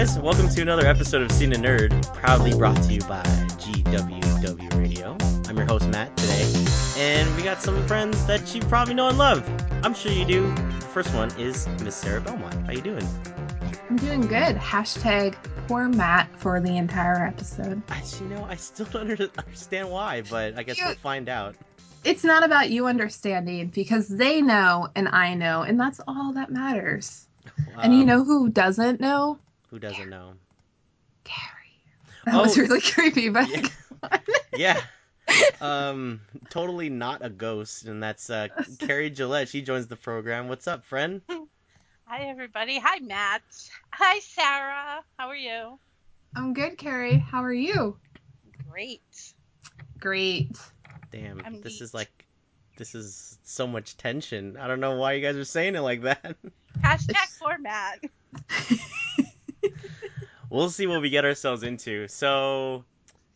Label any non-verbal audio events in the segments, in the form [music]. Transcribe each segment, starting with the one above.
Guys, welcome to another episode of Scene a Nerd, proudly brought to you by GWW Radio. I'm your host Matt today, and we got some friends that you probably know and love. I'm sure you do. The first one is Miss Sarah Belmont. How you doing? I'm doing good. Hashtag poor Matt for the entire episode. I, you know, I still don't understand why, but I guess You- we'll find out. It's not about you understanding because they know and I know, and that's all that matters. and you Um, know who doesn't know? Who doesn't know? Carrie. That Oh. was really creepy, but Yeah. [laughs] Yeah. Um, totally not a ghost, and that's uh, Carrie Gillette. She joins the program. What's up, friend? Hi, everybody. Hi, Matt. Hi, Sarah. How are you? I'm good, Carrie. How are you? Great. Great. Damn, I'm this is like, this is so much tension. I don't know why you guys are saying it like that. Hashtag for Matt. [laughs] we'll see what we get ourselves into. So,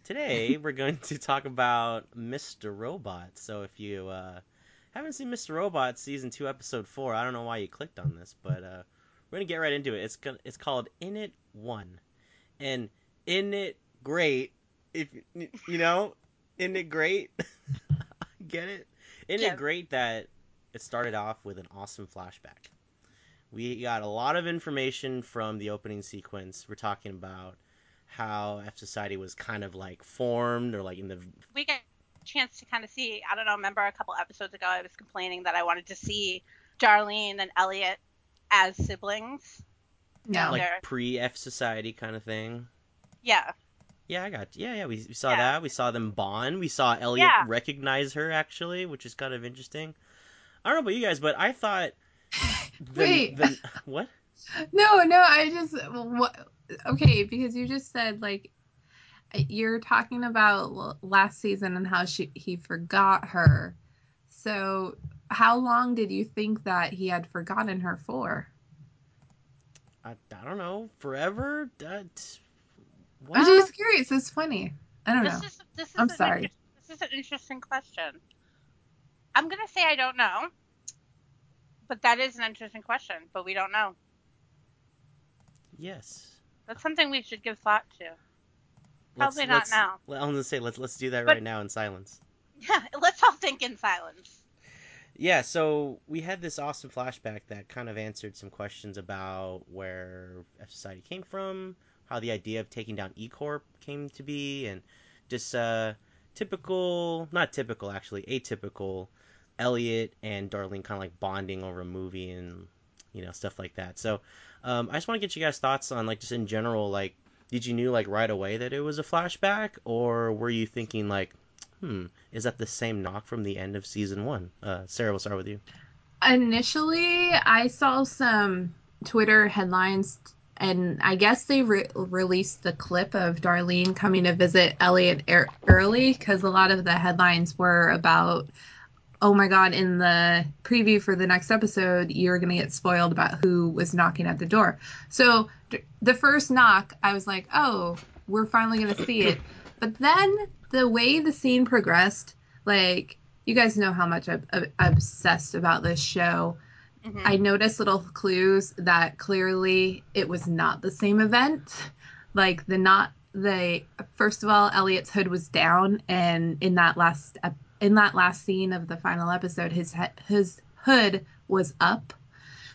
today [laughs] we're going to talk about Mr. Robot. So, if you uh, haven't seen Mr. Robot season two, episode four, I don't know why you clicked on this, but uh, we're gonna get right into it. It's gonna, it's called In It One, and In It Great. If you know, In It Great. [laughs] get it? In. It Great that it started off with an awesome flashback. We got a lot of information from the opening sequence. We're talking about how F Society was kind of like formed or like in the We get a chance to kind of see. I don't know. Remember a couple episodes ago, I was complaining that I wanted to see Darlene and Elliot as siblings. No. like There. pre F Society kind of thing. Yeah. Yeah, I got yeah, yeah. We, we saw Yeah. that. We saw them bond. We saw Elliot Yeah. recognize her actually, which is kind of interesting. I don't know about you guys, but I thought [laughs] the, Wait. the [laughs] what? No, no, I just what okay, because you just said like you're talking about last season and how she he forgot her. So, how long did you think that he had forgotten her for? I, I don't know. Forever? That I'm what? just curious. It's funny. I don't This know. is this is I'm sorry. inter- this is an interesting question. I'm gonna say I don't know, but that is an interesting question. But we don't know. Yes. That's something we should give thought to. Let's- Probably not let's- now. I'm gonna say let's let's do that But- right now in silence. [laughs] Yeah. Let's all think in silence. Yeah, so we had this awesome flashback that kind of answered some questions about where F Society came from, how the idea of taking down E Corp came to be, and just uh, typical, not typical actually, atypical Elliot and Darlene kind of like bonding over a movie and you know stuff like that. So um, I just want to get you guys thoughts on like just in general, like did you knew like right away that it was a flashback, or were you thinking like, hmm, is that the same knock from the end of season one? Uh, Sarah, we'll start with you. Initially, I saw some Twitter headlines, and I guess they re- released the clip of Darlene coming to visit Elliot er- early because a lot of the headlines were about, oh my god, in the preview for the next episode, you're going to get spoiled about who was knocking at the door. So d- the first knock, I was like, oh, we're finally going to see it. But then the way the scene progressed, like, you guys know how much I'm, I'm obsessed about this show. Mhm. I noticed little clues that clearly it was not the same event. Like the not the first of all, Elliot's hood was down, and in that last ep- in that last scene of the final episode, his he- his hood was up.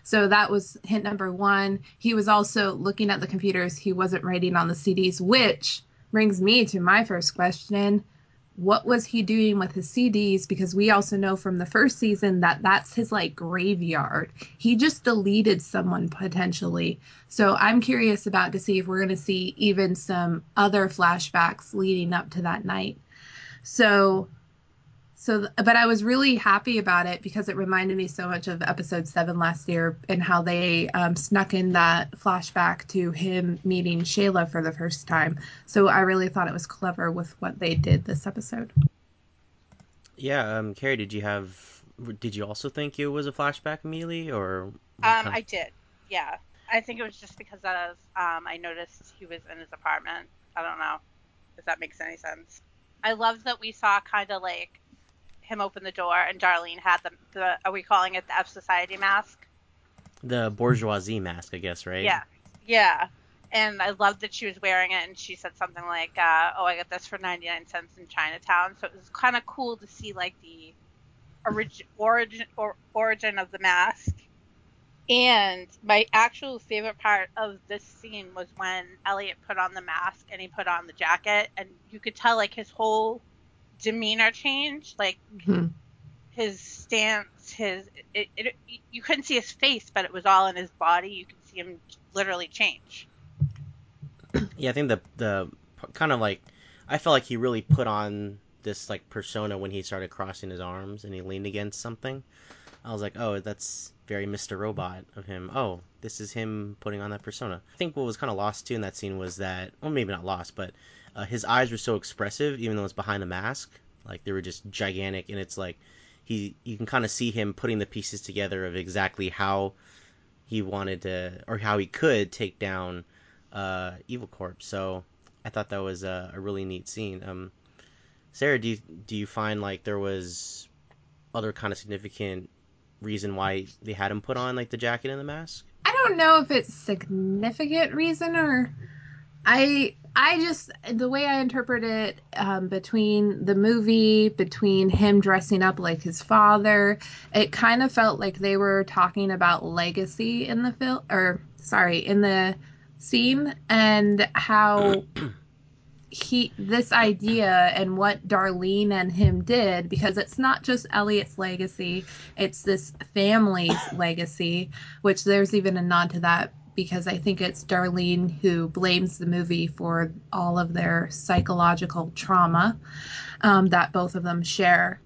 So that was hint number one. He was also looking at the computers. He wasn't writing on the CDs, which brings me to my first question what was he doing with his CDs? Because we also know from the first season that that's his like graveyard. He just deleted someone potentially. So I'm curious about to see if we're going to see even some other flashbacks leading up to that night. So, so, but I was really happy about it because it reminded me so much of episode seven last year and how they um, snuck in that flashback to him meeting Shayla for the first time. So I really thought it was clever with what they did this episode. Yeah, um, Carrie, did you have? Did you also think it was a flashback immediately, or? Um, I did. Yeah. I think it was just because of um, I noticed he was in his apartment. I don't know if that makes any sense. I love that we saw kind of like him open the door and Darlene had the, the are we calling it the F Society mask? the bourgeoisie mask, I guess, right? Yeah. Yeah. and I loved that she was wearing it, and she said something like, uh, "Oh, I got this for ninety nine cents in Chinatown." So it was kind of cool to see like the origin origin or origin of the mask. And my actual favorite part of this scene was when Elliot put on the mask and he put on the jacket, and you could tell like his whole demeanor change, like hmm his stance, his it, it, you couldn't see his face, but it was all in his body. You could see him literally change. Yeah, I think the the kind of like I felt like he really put on this like persona when he started crossing his arms and he leaned against something. I was like, oh, that's very Mr. Robot of him. Oh, this is him putting on that persona. I think what was kind of lost too in that scene was that, well, maybe not lost, but uh, his eyes were so expressive, even though it's behind the mask. Like they were just gigantic, and it's like he, you can kind of see him putting the pieces together of exactly how he wanted to, or how he could take down uh, Evil Corp. So I thought that was a, a really neat scene. Um, Sarah, do you do you find like there was other kind of significant reason why they had him put on like the jacket and the mask? I don't know if it's significant reason or I I just the way I interpret it um, between the movie, between him dressing up like his father, it kind of felt like they were talking about legacy in the film, or sorry, in the scene, and how [clears throat] he this idea and what Darlene and him did because it's not just Elliot's legacy, it's this family's legacy, which there's even a nod to that because I think it's Darlene who blames the movie for all of their psychological trauma um, that both of them share.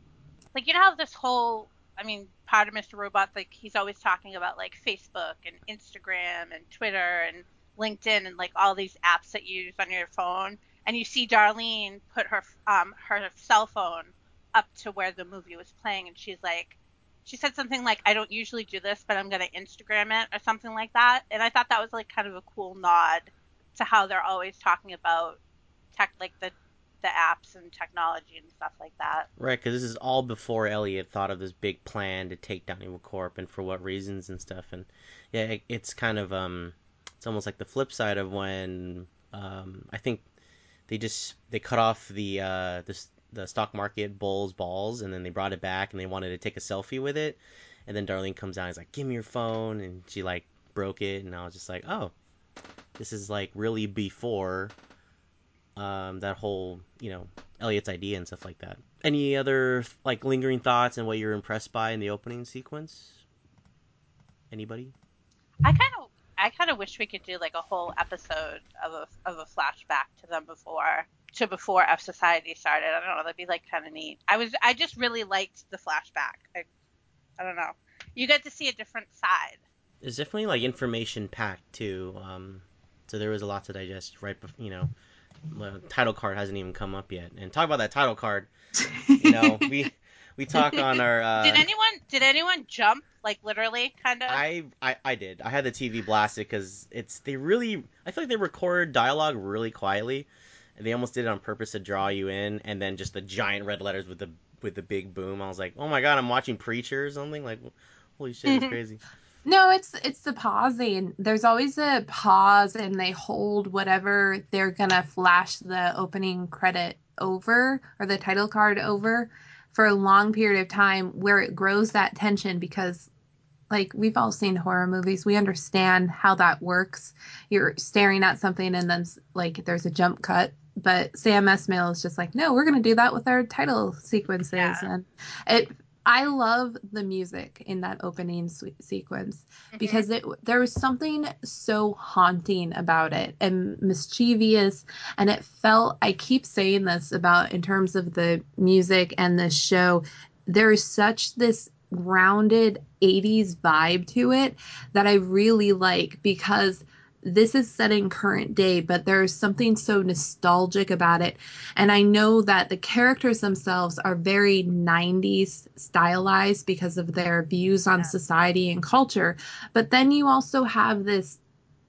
Like you know how this whole, I mean, part of Mr. Robot, like he's always talking about like Facebook and Instagram and Twitter and LinkedIn and like all these apps that you use on your phone and you see Darlene put her um her cell phone up to where the movie was playing, and she's like, she said something like, "I don't usually do this, but I'm gonna Instagram it" or something like that, and I thought that was like kind of a cool nod to how they're always talking about tech, like the the apps and technology and stuff like that. Right, because this is all before Elliot thought of this big plan to take down Evil Corp and for what reasons and stuff. And yeah, it, it's kind of um, it's almost like the flip side of when um, I think they just they cut off the uh, the the stock market bull's balls and then they brought it back and they wanted to take a selfie with it. And then Darlene comes down and is like, "Give me your phone," and she like broke it, and I was just like, "Oh, this is like really before." Um, that whole, you know, Elliot's idea and stuff like that. Any other like lingering thoughts and what you're impressed by in the opening sequence? Anybody? I kind of I kind of wish we could do like a whole episode of a of a flashback to them before to before F Society started. I don't know, that'd be like kind of neat. I was I just really liked the flashback. I I don't know. You get to see a different side. It's definitely like information packed too. Um, so there was a lot to digest. Right, before, you know, the title card hasn't even come up yet. And talk about that title card. You know, [laughs] we we talk on our. Uh, did anyone did anyone jump like literally kind of? I, I I did. I had the TV blasted because it's they really. I feel like they record dialogue really quietly, they almost did it on purpose to draw you in, and then just the giant red letters with the with the big boom. I was like, oh my god, I'm watching Preacher or something. Like, holy shit, it's mm-hmm. crazy. No, it's it's the pausing. There's always a pause, and they hold whatever they're gonna flash the opening credit over or the title card over for a long period of time, where it grows that tension because, like we've all seen horror movies, we understand how that works. You're staring at something, and then like there's a jump cut. But Sam Esmail is just like, no, we're gonna do that with our title sequences, Yeah. and it I love the music in that opening se- sequence Mhm. because it there was something so haunting about it and mischievous and it felt I keep saying this about in terms of the music and the show there is such this grounded 80s vibe to it that I really like because this is set in current day but there's something so nostalgic about it and I know that the characters themselves are very 90s stylized because of their views on Yeah. society and culture. But then you also have this,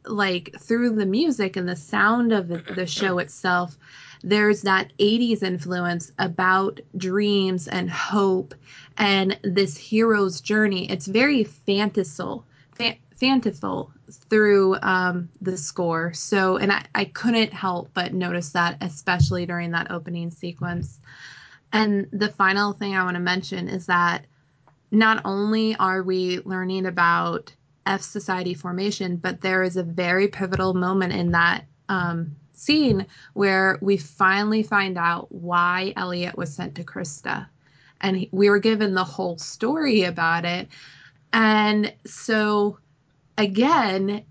like, through the music and the sound of the, the show itself, there's that 80s influence about dreams and hope and this hero's journey. It's very fantastical. Through um, the score. So, and I, I couldn't help but notice that, especially during that opening sequence. And the final thing I want to mention is that not only are we learning about F Society formation, but there is a very pivotal moment in that um, scene where we finally find out why Elliot was sent to Krista. And we were given the whole story about it. And so, again,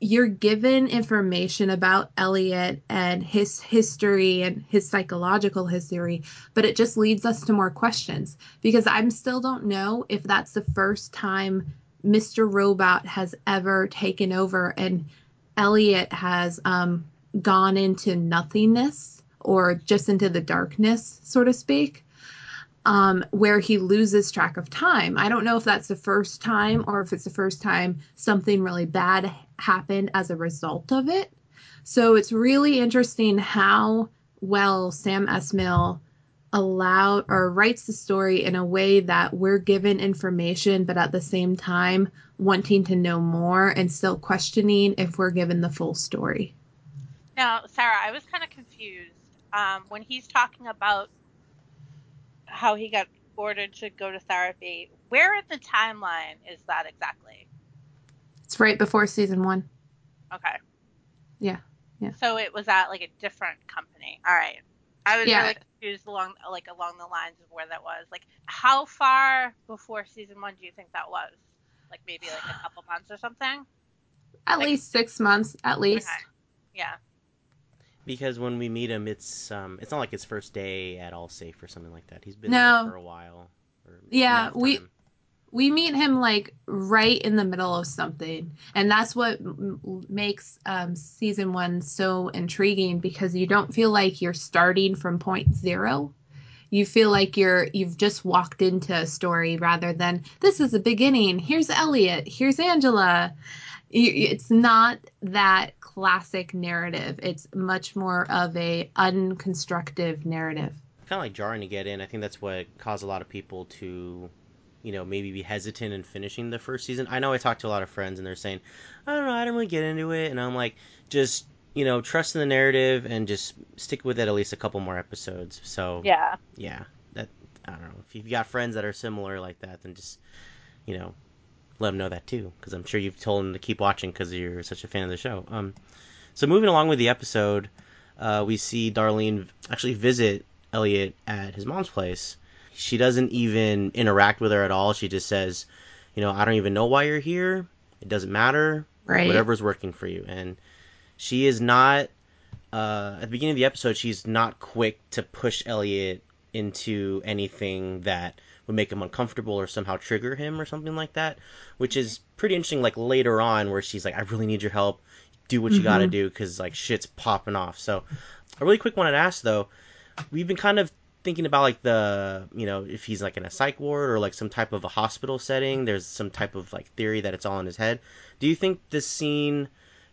you're given information about Elliot and his history and his psychological history, but it just leads us to more questions because I'm still don't know if that's the first time Mr. Robot has ever taken over and Elliot has um, gone into nothingness or just into the darkness, so to speak, um, where he loses track of time. I don't know if that's the first time or if it's the first time something really bad happened as a result of it. So it's really interesting how well Sam Esmail allowed or writes the story in a way that we're given information, but at the same time wanting to know more and still questioning if we're given the full story. Now, Sarah, I was kind of confused um, when he's talking about how he got ordered to go to therapy. Where in the timeline is that exactly? It's right before season one. Okay. Yeah. Yeah. So it was at like a different company. All right. I was Yeah. really confused along like along the lines of where that was. Like, how far before season one do you think that was? Like maybe like a couple months or something. At Like- least six months, at least. Okay. Yeah. Because when we meet him, it's um, it's not like his first day at Allsafe or something like that. He's been No. there for a while. Yeah, we- we meet him like right in the middle of something and that's what m- makes um, season one so intriguing because you don't feel like you're starting from point zero you feel like you're you've just walked into a story rather than this is the beginning here's elliot here's angela it's not that classic narrative it's much more of a unconstructive narrative kind of like jarring to get in. I think that's what caused a lot of people to, you know, maybe be hesitant in finishing the first season. I know I talked to a lot of friends and they're saying, I don't know, I didn't really get into it, and I'm like, just you know, trust in the narrative and just stick with it at least a couple more episodes. So Yeah. yeah, that I don't know if you've got friends that are similar like that, then just you know, let him know that too, because I'm sure you've told him to keep watching because you're such a fan of the show. Um, so moving along with the episode, uh, we see Darlene actually visit Elliot at his mom's place. She doesn't even interact with her at all. She just says, you know, I don't even know why you're here. It doesn't matter. right Whatever's working for you. And she is not uh, at the beginning of the episode, she's not quick to push Elliot into anything that would make him uncomfortable or somehow trigger him or something like that, which is pretty interesting. Like later on, where she's like, "I really need your help. Do what you got to do because like shit's popping off." So, a really quick one I'd ask though, we've been kind of thinking about like the you know if he's like in a psych ward or like some type of a hospital setting. There's some type of like theory that it's all in his head. Do you think this scene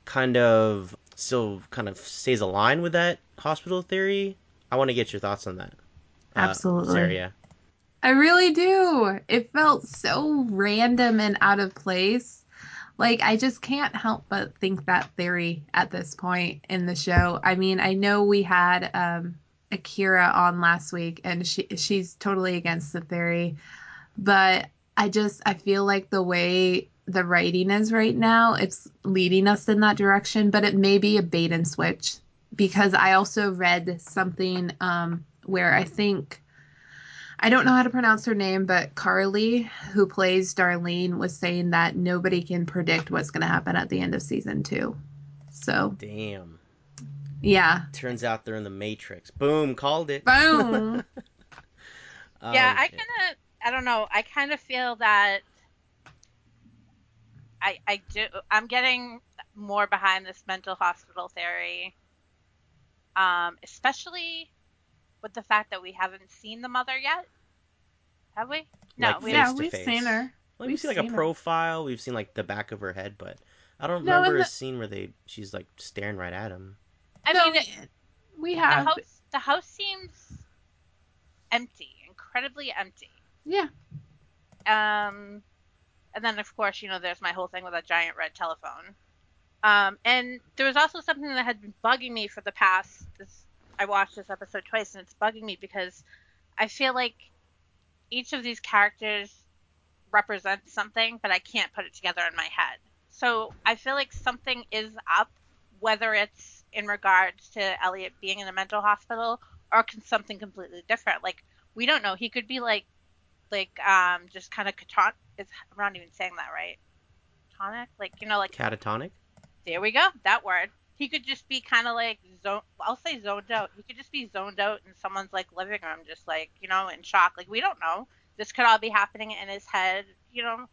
kind of still kind of stays aligned with that hospital theory? I want to get your thoughts on that. Uh, Absolutely. Sarah, yeah. I really do. It felt so random and out of place. Like, I just can't help but think that theory at this point in the show. I mean, I know we had um, Akira on last week, and she she's totally against the theory, but I just I feel like the way the writing is right now, it's leading us in that direction. But it may be a bait and switch because I also read something um, where I think I don't know how to pronounce her name, but Carly, who plays Darlene, was saying that nobody can predict what's going to happen at the end of season two. So, Damn. yeah. Turns out they're in the Matrix. Boom, called it. Boom. [laughs] Yeah, Oh, I kind of, I don't know. I kind of feel that I, I do. I'm getting more behind this mental hospital theory, um, especially with the fact that we haven't seen the mother yet. Have we? No, Like we yeah, face to we've face. seen her. Like, we've We've seen like a seen her. profile. We've seen like the back of her head, but I don't No, remember in a the- scene where they she's like staring right at him. I No, mean, we the have. house, the house seems empty, incredibly empty. Yeah. Um, And then, of course, you know, there's my whole thing with a giant red telephone. Um, and there was also something that had been bugging me for the past. This, I watched this episode twice, and it's bugging me because I feel like each of these characters represents something, but I can't put it together in my head. So I feel like something is up, whether it's in regards to Elliot being in a mental hospital or can something completely different. Like we don't know. He could be like, like um, just kind of catat. It's, I'm not even saying that right. Tonic, like you know, like Catatonic. there we go. That word. He could just be kind of like zone. I'll say zoned out. He could just be zoned out in someone's like living room, just like you know, in shock. Like we don't know. This could all be happening in his head. You know,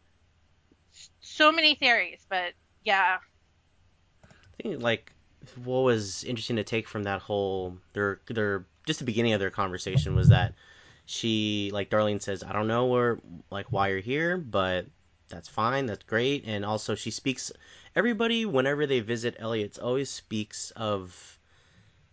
so many theories, but yeah, I think like what was interesting to take from that whole their their just the beginning of their conversation was that she like Darlene says, I don't know where like why you're here, but that's fine, that's great. And also she speaks everybody whenever they visit Elliot's always speaks of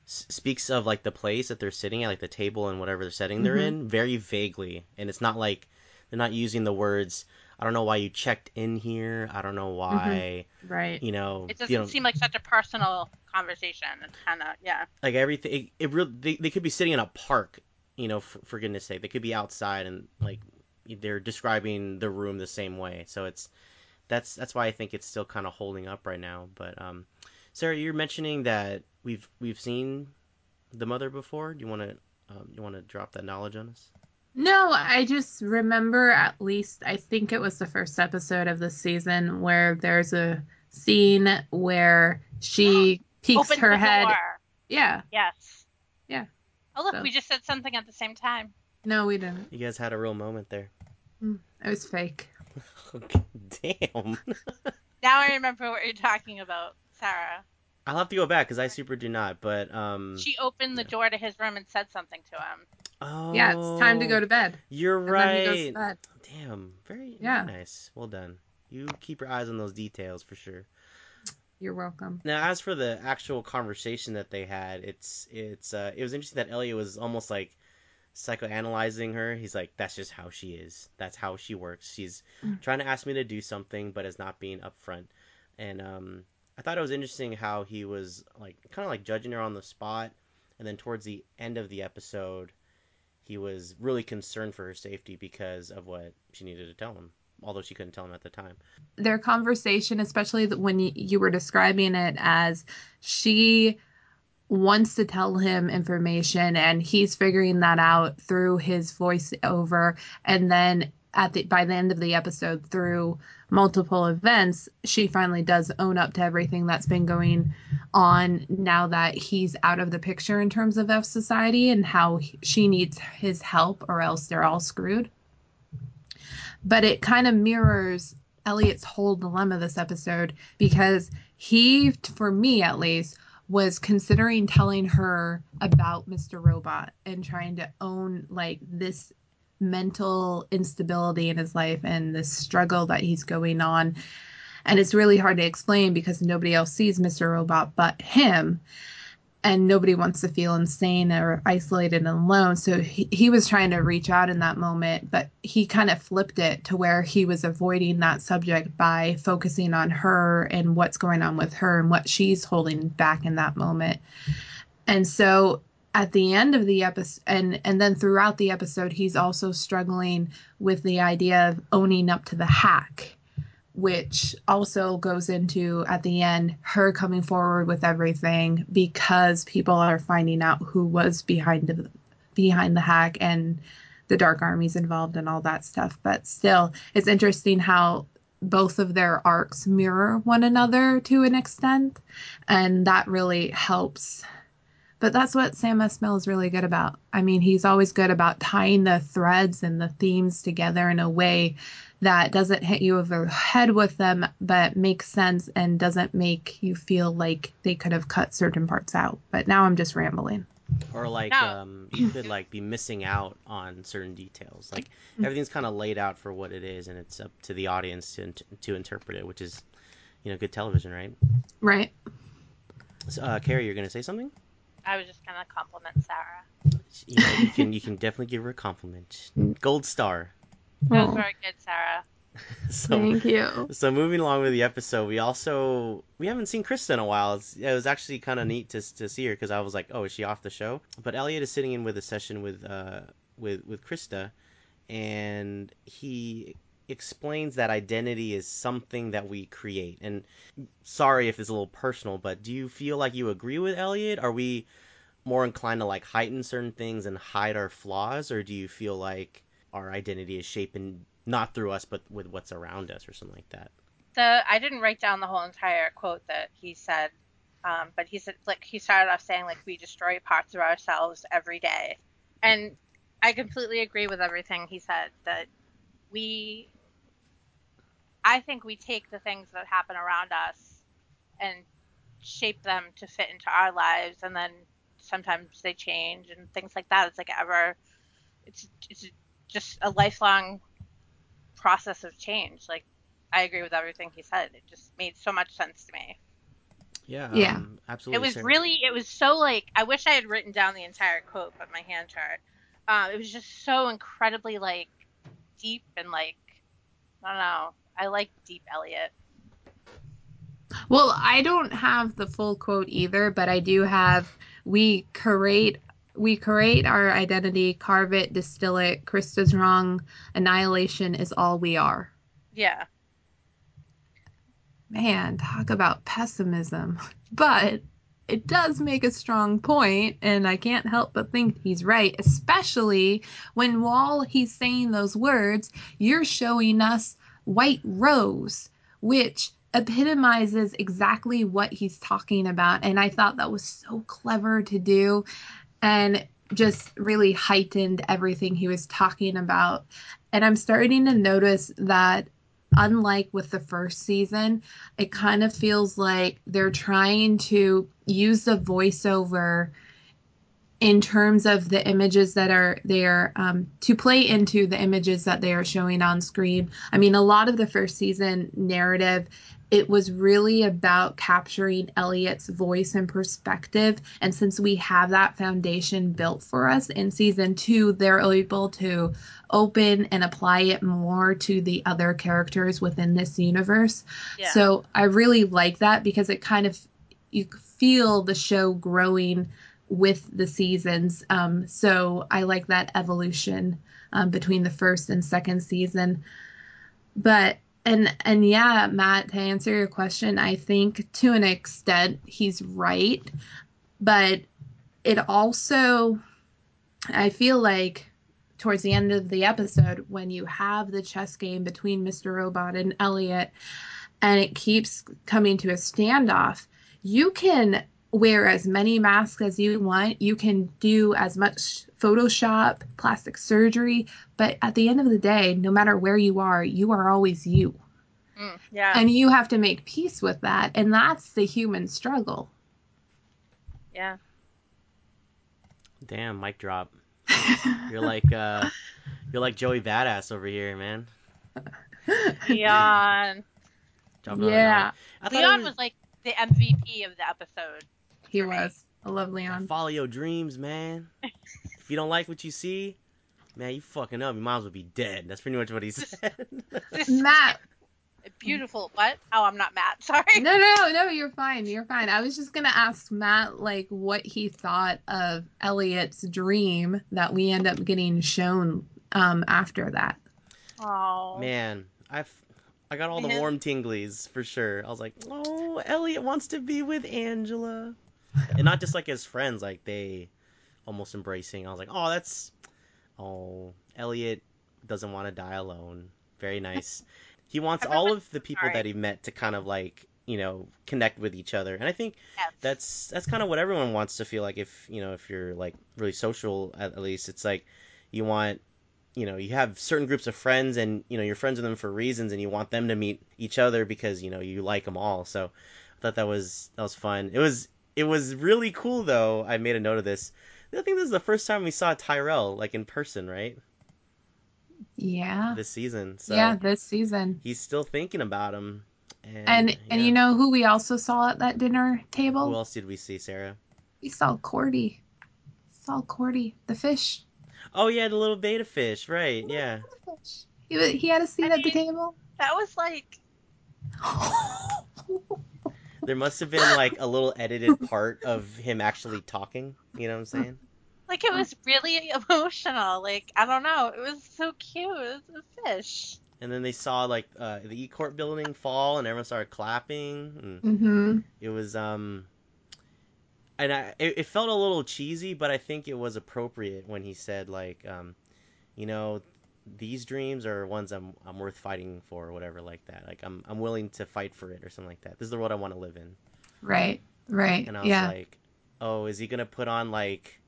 speaks of like the place that they're sitting at, like the table and whatever they're setting they're Mhm. in, very vaguely. And it's not like they're not using the words I don't know why you checked in here. I don't know why, Right. you know, it doesn't you know, seem like such a personal conversation. It's kind of yeah. like everything it, it really they, they could be sitting in a park you know for, for goodness sake they could be outside and like they're describing the room the same way so it's that's that's why i think it's still kind of holding up right now but um sarah you're mentioning that we've we've seen the mother before do you want to um, you want to drop that knowledge on us No, I just remember at least, I think it was the first episode of the season where there's a scene where she [gasps] peeks her head. door. Yeah. Yes. Yeah. Oh look, So- we just said something at the same time. No, we didn't. you guys had a real moment there It was fake. [laughs] damn [laughs] Now I remember what you're talking about, Sarah. i'll have to go back because i super do not but um She opened the door to his room and said something to him. oh Yeah, it's time to go to bed. you're And right then he goes to bed. Damn, very, Yeah. very nice. Well done. You keep your eyes on those details for sure. You're welcome. Now, as for the actual conversation that they had, it's it's uh, it was interesting that Elliot was almost like psychoanalyzing her. He's like, "That's just how she is. That's how she works. She's Mm. trying to ask me to do something, but is not being upfront." And um, I thought it was interesting how he was like kind of like judging her on the spot, and then towards the end of the episode, he was really concerned for her safety because of what she needed to tell him, although she couldn't tell him at the time. Their conversation, especially when you were describing it as she wants to tell him information and he's figuring that out through his voiceover. And then at the by the end of the episode through multiple events she finally does own up to everything that's been going on now that he's out of the picture in terms of F society and how he- she needs his help or else they're all screwed. But it kind of mirrors Elliot's whole dilemma this episode because he for me at least was considering telling her about Mr. Robot and trying to own like this mental instability in his life and this struggle that he's going on. And it's really hard to explain because nobody else sees Mr. Robot but him. And nobody wants to feel insane or isolated and alone. So he, he was trying to reach out in that moment, but he kind of flipped it to where he was avoiding that subject by focusing on her and what's going on with her and what she's holding back in that moment. And so at the end of the episode and and then throughout the episode he's also struggling with the idea of owning up to the hack which also goes into at the end her coming forward with everything because people are finding out who was behind the behind the hack and the dark armies involved and all that stuff. But still it's interesting how both of their arcs mirror one another to an extent and that really helps. But that's what Sam Esmail is really good about. I mean, he's always good about tying the threads and the themes together in a way that doesn't hit you over the head with them, but makes sense and doesn't make you feel like they could have cut certain parts out. But now I'm just rambling. or like No. um you could like be missing out on certain details like everything's kind of laid out for what it is and it's up to the audience to to interpret it which is you know good television right Right. so, uh carrie you're gonna say something I was just gonna compliment Sarah. you know you can you can definitely give her a compliment gold star That was very good, Sarah. [laughs] so Thank you. so moving along with the episode, we also we haven't seen Krista in a while. It's, it was actually kind of neat to to see her because I was like, oh, is she off the show? But Elliot is sitting in with a session with uh with with Krista, and he explains that identity is something that we create. And sorry if it's a little personal, but do you feel like you agree with Elliot? Are we more inclined to like heighten certain things and hide our flaws, or do you feel like our identity is shaped not through us but with what's around us or something like that? The I didn't write down the whole entire quote that he said, um, but he said like he started off saying like we destroy parts of ourselves every day, and I completely agree with everything he said that we I think we take the things that happen around us and shape them to fit into our lives and then sometimes they change and things like that. It's like ever it's it's just a lifelong process of change. Like I agree with everything he said. It just made so much sense to me. Yeah, Yeah. um, absolutely. It was Sarah. really, it was so like, I wish I had written down the entire quote, but my hand chart. Uh, it was just so incredibly like deep and like, I don't know. I like deep Elliot. Well, I don't have the full quote either, but I do have we create we create our identity, carve it, distill it. Krista's wrong. Annihilation is all we are. Yeah. Man, talk about pessimism. [laughs] But it does make a strong point, and I can't help but think he's right, especially when while he's saying those words, you're showing us White Rose, which epitomizes exactly what he's talking about. And I thought that was so clever to do and just really heightened everything he was talking about. And I'm starting to notice that unlike with the first season, it kind of feels like they're trying to use the voiceover in terms of the images that are there um, to play into the images that they are showing on screen. I mean, a lot of the first season narrative, it was really about capturing Elliot's voice and perspective. And since we have that foundation built for us in season two, they're able to open and apply it more to the other characters within this universe. Yeah. So I really like that because it kind of you feel the show growing with the seasons. Um, so I like that evolution um, between the first and second season. But and and yeah, Matt, to answer your question, I think to an extent he's right, but it also I feel like towards the end of the episode when you have the chess game between Mr. Robot and Elliot and it keeps coming to a standoff, you can wear as many masks as you want. You can do as much Photoshop, plastic surgery, but at the end of the day, no matter where you are, you are always you. Mm, yeah. And you have to make peace with that. And that's the human struggle. yeah. Damn, mic drop. [laughs] You're like uh, you're like Joey Badass over here, man. Leon. Yeah, that. I thought it Leon was like the MVP of the episode. He for was. I love Yeah, Leon. follow your dreams, man. if you don't like what you see, man, you fucking up. You might as well be dead. That's pretty much what he said. [laughs] Matt, Beautiful. What? Oh, I'm not Matt. [laughs] Sorry. no, no, no, you're fine. You're fine. I was just gonna ask Matt like what he thought of Elliot's dream that we end up getting shown um, after that. Oh. man, I've I got all the warm tinglies for sure. I was like, oh, Elliot wants to be with Angela, and not just like as friends, like they almost embracing. I was like, oh, that's oh, Elliot doesn't want to die alone. Very [laughs] nice. He wants all of the people sorry. that he met to kind of like you know connect with each other, and I think Yes. that's that's kind of what everyone wants to feel like if you know if you're like really social at, at least it's like you want you know you have certain groups of friends and you know you're friends with them for reasons and you want them to meet each other because you know you like them all so i thought that was that was fun it was it was really cool though i made a note of this i think this is the first time we saw tyrell like in person right Yeah. this season so yeah, this season. he's still thinking about him and And and you know who we also saw at that dinner table? who else did we see sarah We saw Qwerty. Saw Qwerty, the fish. oh yeah the little beta fish right yeah fish. He, he had a seat I at the table. That was like [laughs] There must have been like a little edited part of him actually talking. You know what I'm saying? like it was really emotional. Like I don't know, it was so cute. It was a fish. And then they saw like uh, the E Corp building fall, and everyone started clapping. And hmm it was um, and I it, it felt a little cheesy, but I think it was appropriate when he said like um, you know, these dreams are ones I'm I'm worth fighting for, or whatever like that. Like I'm I'm willing to fight for it or something like that. This is the world I want to live in. Right. Right. And I was yeah. like, oh, is he gonna put on like,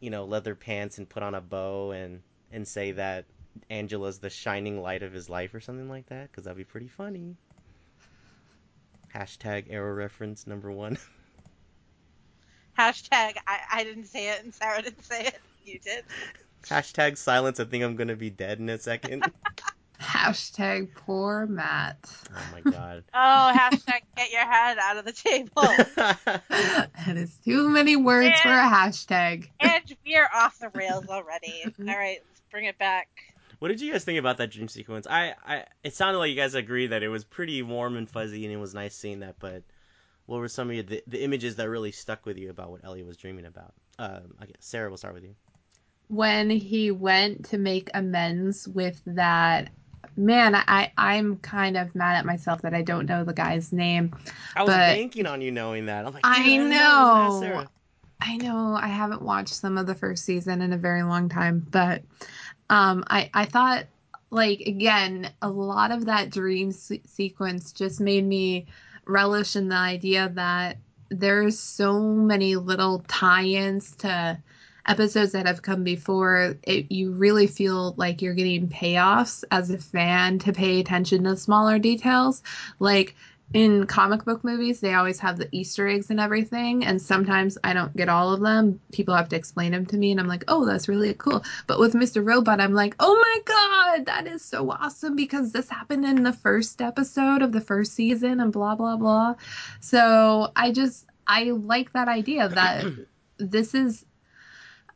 you know, leather pants and put on a bow and and say that Angela's the shining light of his life or something like that? Because that'd be pretty funny. Hashtag arrow reference number one. [laughs] Hashtag I, I didn't say it and Sarah didn't say it. You did. Hashtag silence. I think I'm gonna be dead in a second. [laughs] Hashtag poor Matt. oh my god. [laughs] Oh, hashtag get your head out of the table. [laughs] that is too many words for a hashtag. and we're off the rails already. All right, let's bring it back. what did you guys think about that dream sequence? I, I, it sounded like you guys agreed that it was pretty warm and fuzzy, and it was nice seeing that. But what were some of your, the, the images that really stuck with you about what Ellie was dreaming about? Um, I guess Sarah, we'll start with you. When he went to make amends with that man, I I'm kind of mad at myself that I don't know the guy's name. I was banking on you knowing that. I'm like, I "Damn know. I was gonna ask Sarah." I know I haven't watched some of the first season in a very long time, but um, I I thought like again a lot of that dream se- sequence just made me relish in the idea that there's so many little tie-ins to episodes that have come before it, you really feel like you're getting payoffs as a fan to pay attention to smaller details. Like in comic book movies they always have the easter eggs and everything and sometimes i don't get all of them. People have to explain them to me and i'm like oh that's really cool. But with mr robot i'm like oh my god that is so awesome because this happened in the first episode of the first season and blah blah blah. So i just i like that idea that [clears throat] this is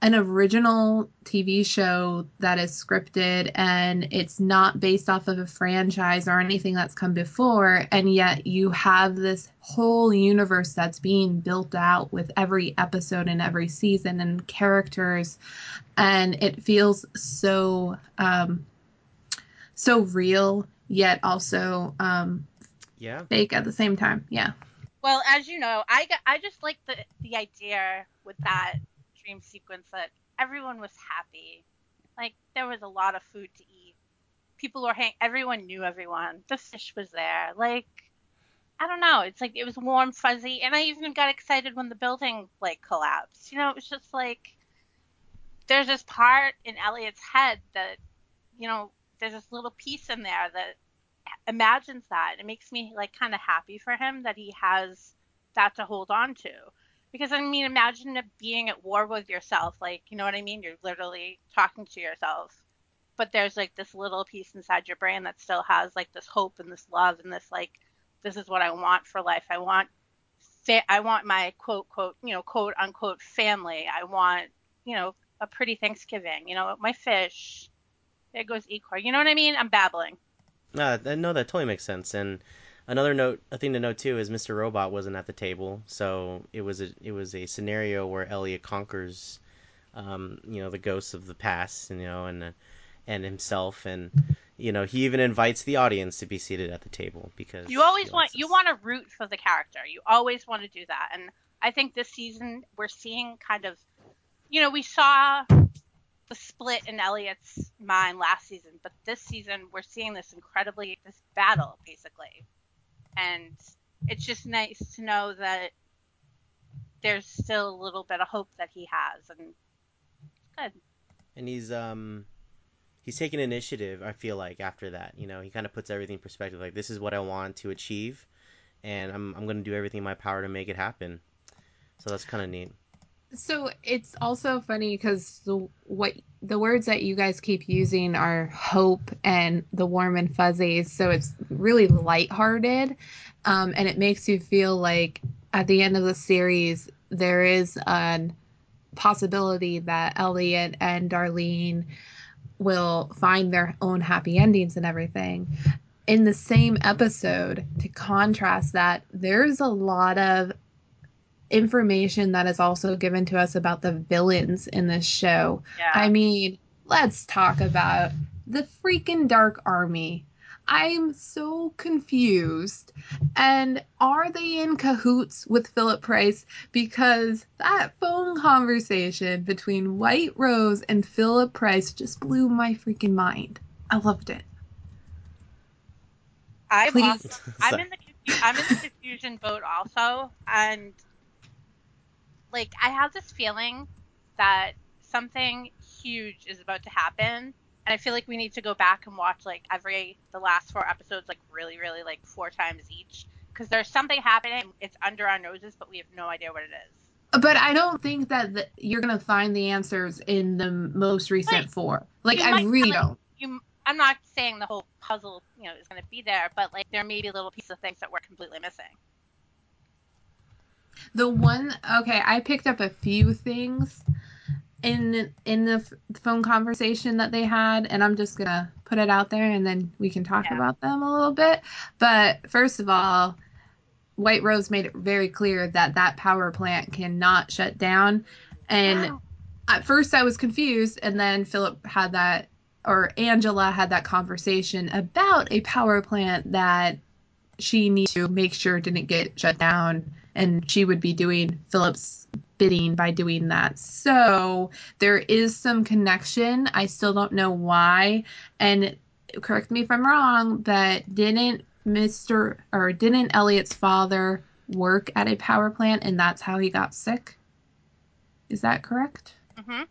an original TV show that is scripted and it's not based off of a franchise or anything that's come before. And yet you have this whole universe that's being built out with every episode and every season and characters. And it feels so, um, so real, yet also um, Yeah. fake at the same time. Yeah. Well, as you know, I I just like the the idea with that dream sequence that everyone was happy. Like there was a lot of food to eat. People were hang. Everyone knew everyone. The fish was there. Like I don't know. It's like it was warm, fuzzy, and I even got excited when the building like collapsed. You know, it was just like there's this part in Elliot's head that you know there's this little piece in there that imagines that. It makes me like kind of happy for him that he has that to hold on to. Because I mean, imagine being at war with yourself. Like, you know what I mean? You're literally talking to yourself. But there's like this little piece inside your brain that still has like this hope and this love and this like, this is what I want for life. I want, fa- I want my quote quote, you know, quote unquote family. I want, you know, a pretty Thanksgiving. You know, my fish. There goes Ecor. You know what I mean? I'm babbling. No, that, no, that totally makes sense. And another note, a thing to note too, is Mr. Robot wasn't at the table, so it was a it was a scenario where Elliot conquers, um, you know, the ghosts of the past, you know, and and himself, and you know, he even invites the audience to be seated at the table because You always want you want to root for the character. You always want to do that. And I think this season we're seeing kind of you know, we saw the split in Elliot's mind last season, but this season we're seeing this incredibly this battle basically. And it's just nice to know that there's still a little bit of hope that he has and good. and he's um he's taking initiative i feel like after that you know? He kind of puts everything in perspective like this is what i want to achieve and i'm, I'm going to do everything in my power to make it happen. So that's kind of neat So it's also funny because the what the words that you guys keep using are hope and the warm and fuzzies. So it's really lighthearted, um, and it makes you feel like at the end of the series there is a possibility that Elliot and Darlene will find their own happy endings and everything. in the same episode, to contrast that, there's a lot of information that is also given to us about the villains in this show. Yeah. I mean, let's talk about the freaking Dark Army. I'm so confused. And are they in cahoots with Philip Price? Because that phone conversation between White Rose and Philip Price just blew my freaking mind. I loved it. I'm I'm in the confu- I'm in the confusion boat also, and like I have this feeling that something huge is about to happen, and I feel like we need to go back and watch like every the last four episodes like really really like four times each because there's something happening. It's under our noses, but we have no idea what it is. But I don't think that the, you're going to find the answers in the most recent Like, four. Like, I really don't. You, I'm not saying the whole puzzle you know is going to be there, but like there may be little pieces of things that we're completely missing. The one, okay, I picked up a few things in in the f- phone conversation that they had, and I'm just gonna put it out there, and then we can talk Yeah. about them a little bit. But first of all, White Rose made it very clear that that power plant cannot shut down, and at first I was confused, and then Philip had that, or Angela had that conversation about a power plant that she needs to make sure didn't get shut down, and she would be doing Philip's bidding by doing that. So there is some connection. I still don't know why, and correct me if I'm wrong, but didn't Mr. or didn't Elliot's father work at a power plant, and that's how he got sick? Is that correct? Mm hmm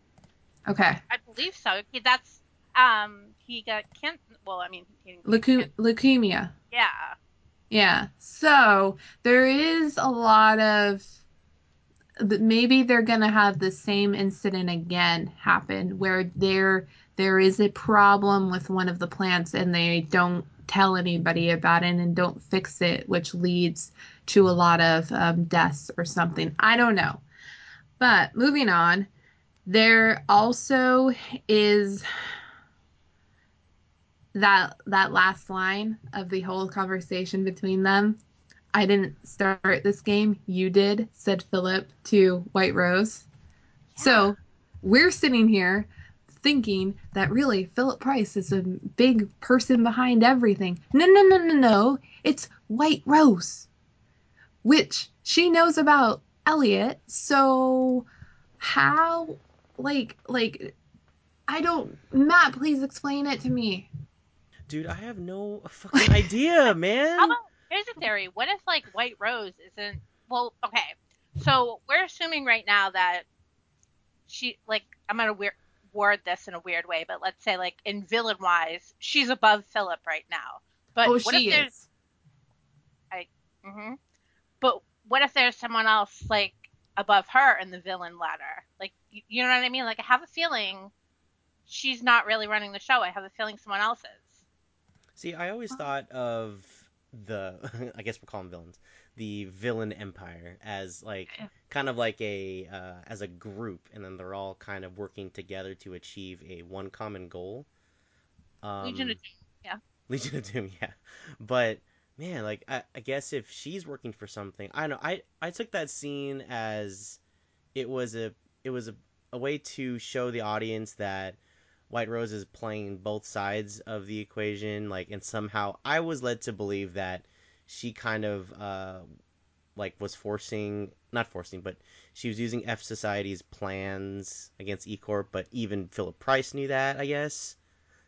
Okay. I believe so. He, that's um he got can well I mean he Leuke- leukemia. yeah Yeah. So there is a lot of maybe they're going to have the same incident again happen where there there is a problem with one of the plants and they don't tell anybody about it and don't fix it which leads to a lot of um, deaths or something i don't know but moving on there also is that that last line of the whole conversation between them I didn't start this game. You did, said Philip to White Rose. So we're sitting here thinking that really Philip Price is a big person behind everything. No, no, no, no, no. It's White Rose, which she knows about Elliot. So how, like, like, I don't. Matt, please explain it to me. Dude, I have no [laughs] fucking idea, man. How about here's a theory. What if like White Rose isn't well, okay. So we're assuming right now that she like I'm gonna weir- word this in a weird way, but let's say like in villain wise, she's above Philip right now. But oh, what she if there's is. hmm but what if there's someone else like above her in the villain ladder? Like you, you know what I mean? Like I have a feeling she's not really running the show. I have a feeling someone else is. See, I always thought of the [laughs] I guess we'll call them villains. The villain empire as like Yeah. kind of like a uh, as a group, and then they're all kind of working together to achieve a one common goal. Um, Legion of Doom, yeah. [laughs] Legion of Doom, yeah. But man, like I, I guess if she's working for something, I don't know. I I took that scene as it was a it was a, a way to show the audience that White Rose is playing both sides of the equation, like, and somehow I was led to believe that she kind of uh like was forcing not forcing but she was using f society's plans against e corp but even philip price knew that i guess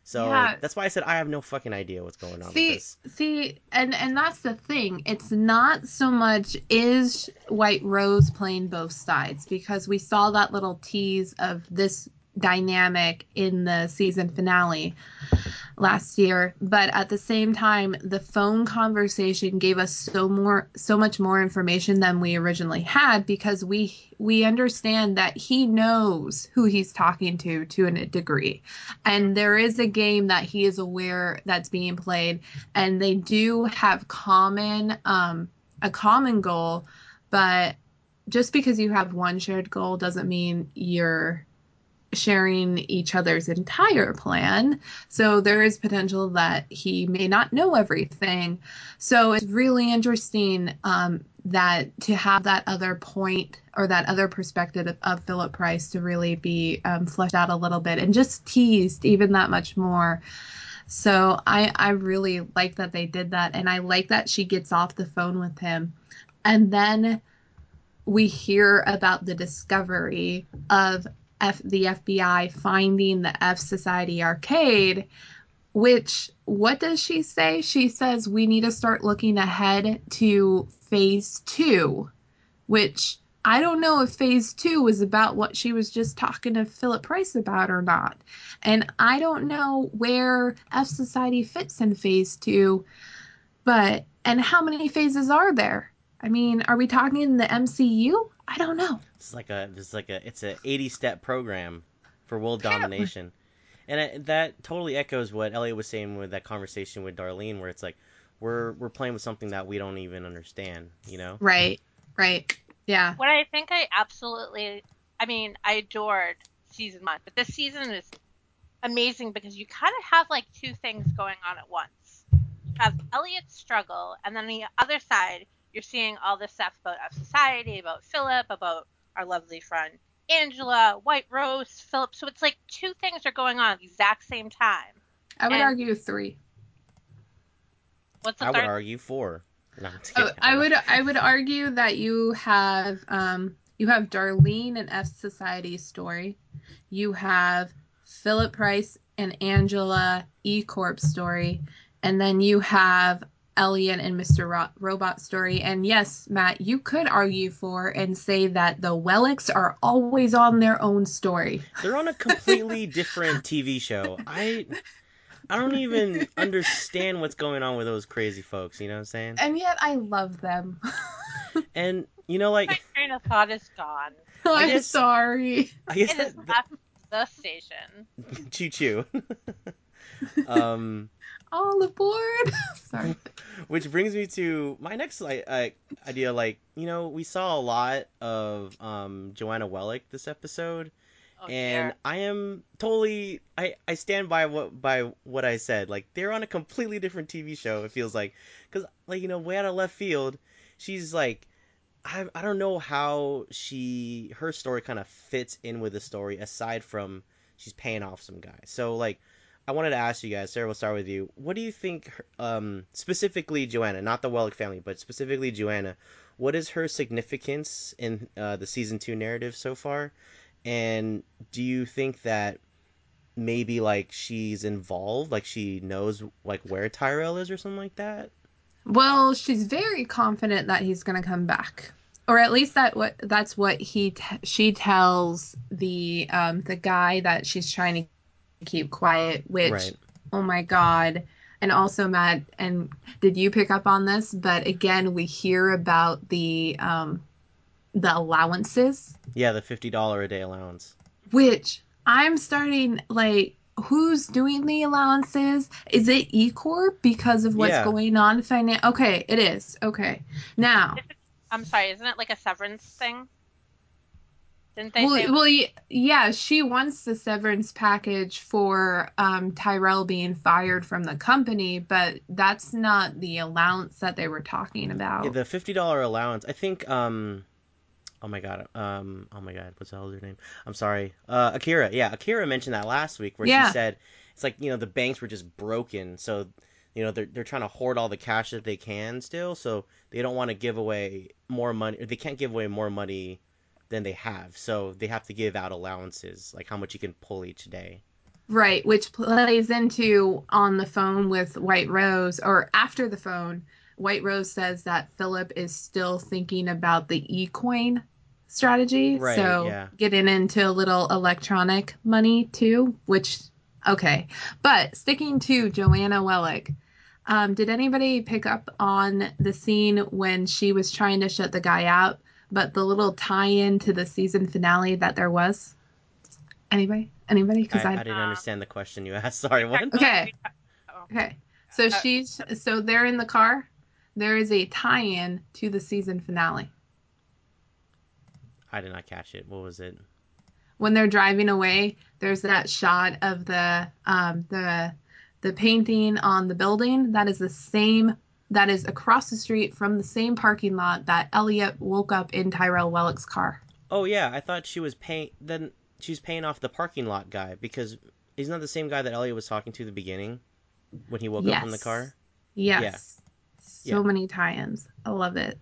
so Yeah. that's why i said i have no fucking idea what's going on See, with this see, and and that's the thing. It's not so much is White Rose playing both sides because we saw that little tease of this dynamic in the season finale last year, but at the same time, the phone conversation gave us so more so much more information than we originally had because we we understand that he knows who he's talking to to a degree. And there is a game that he is aware that's being played. And they do have common um a common goal. But just because you have one shared goal doesn't mean you're sharing each other's entire plan. So there is potential that he may not know everything. So it's really interesting um, that to have that other point or that other perspective of, of Philip Price to really be um, fleshed out a little bit and just teased even that much more. So I I really like that they did that, and I like that she gets off the phone with him, and then we hear about the discovery of F, the FBI finding the F Society arcade, which what does she say? She says we need to start looking ahead to phase two, which I don't know if phase two was about what she was just talking to Philip Price about or not. And I don't know where F Society fits in phase two, but and how many phases are there? I mean, are we talking the MCU? I don't know. It's like a it's like a it's a 80 step program for world domination. And it, that totally echoes what Elliot was saying with that conversation with Darlene where it's like we're we're playing with something that we don't even understand, you know? Right. Right. Yeah. What I think I absolutely, I mean, I adored season one, but this season is amazing because you kind of have like two things going on at once. You have Elliot's struggle, and then the other side, you're seeing all this stuff about F Society, about Philip, about our lovely friend Angela, White Rose, Philip. So it's like two things are going on at the exact same time. I would And- argue three. What's the I would argue four. No, I'm Oh. I would I would argue that you have um you have Darlene and F Society's story. You have Philip Price and Angela E Corp story, and then you have Elliot and Mr. Ro- Robot story. And yes, Matt, you could argue for and say that the Wellicks are always on their own story. They're on a completely [laughs] different TV show. I I don't even understand what's going on with those crazy folks, you know what I'm saying? And yet I love them. [laughs] And you know like My train of thought is gone. [laughs] I'm guess- sorry. I guess It has that, left the station. choo choo. um All aboard. [laughs] sorry. which brings me to my next uh, idea like, you know, we saw a lot of um Joanna Wellick this episode. Oh, and. I am totally I I stand by what by what I said. Like they're on a completely different TV show. It feels like because like you know way out of left field, she's like I I don't know how she her story kind of fits in with the story aside from she's paying off some guy. So like I wanted to ask you guys, Sarah, we'll start with you. What do you think, um, specifically Joanna, not the Wellick family, but specifically Joanna? What is her significance in uh, the season two narrative so far? And do you think that maybe like she's involved, like she knows like where Tyrell is or something like that? Well, she's very confident that he's going to come back, or at least that what that's what he t- she tells the um the guy that she's trying to keep quiet. Which, Right. oh my god! And also, Matt, and did you pick up on this? But again, we hear about the um the allowances, Yeah, the fifty dollar a day allowance. which I'm starting like. Who's doing the allowances? Is it E Corp because of what's Yeah. going on? Finan- okay, it is. Okay, now I'm sorry, isn't it like a severance thing? Didn't they well, say? well, yeah, she wants the severance package for um, Tyrell being fired from the company, but that's not the allowance that they were talking about. Yeah, the fifty dollar allowance. I think. Um, oh my god. Um, oh my god. What's the hell's her name? I'm sorry. Uh, Akira. Yeah, Akira mentioned that last week where Yeah. she said it's like you know the banks were just broken, so you know they're they're trying to hoard all the cash that they can still, so they don't want to give away more money. Or they can't give away more money than they have, so they have to give out allowances, like how much you can pull each day. Right, which plays into on the phone with White Rose, or after the phone, White Rose says that Philip is still thinking about the eCoin strategy. Right, so yeah. getting into a little electronic money too, which, okay. But sticking to Joanna Wellick, um, did anybody pick up on the scene when she was trying to shut the guy out, but the little tie in to the season finale that there was? Anybody? Anybody? Because I I, didn't Uh, understand the question you asked. [laughs] Sorry, what? Okay. Oh. Okay. So Uh, she's so they're in the car. There is a tie-in to the season finale. I did not catch it. What was it? when they're driving away, there's that shot of the um, the the painting on the building. That is the same. That is across the street from the same parking lot that Elliot woke up in Tyrell Wellick's car. Oh yeah, I thought she was paying. Then she's paying off the parking lot guy because isn't that the same guy that Elliot was talking to at the beginning when he woke up from the Yes. car? Yes. So Yeah. many tie-ins. I love it.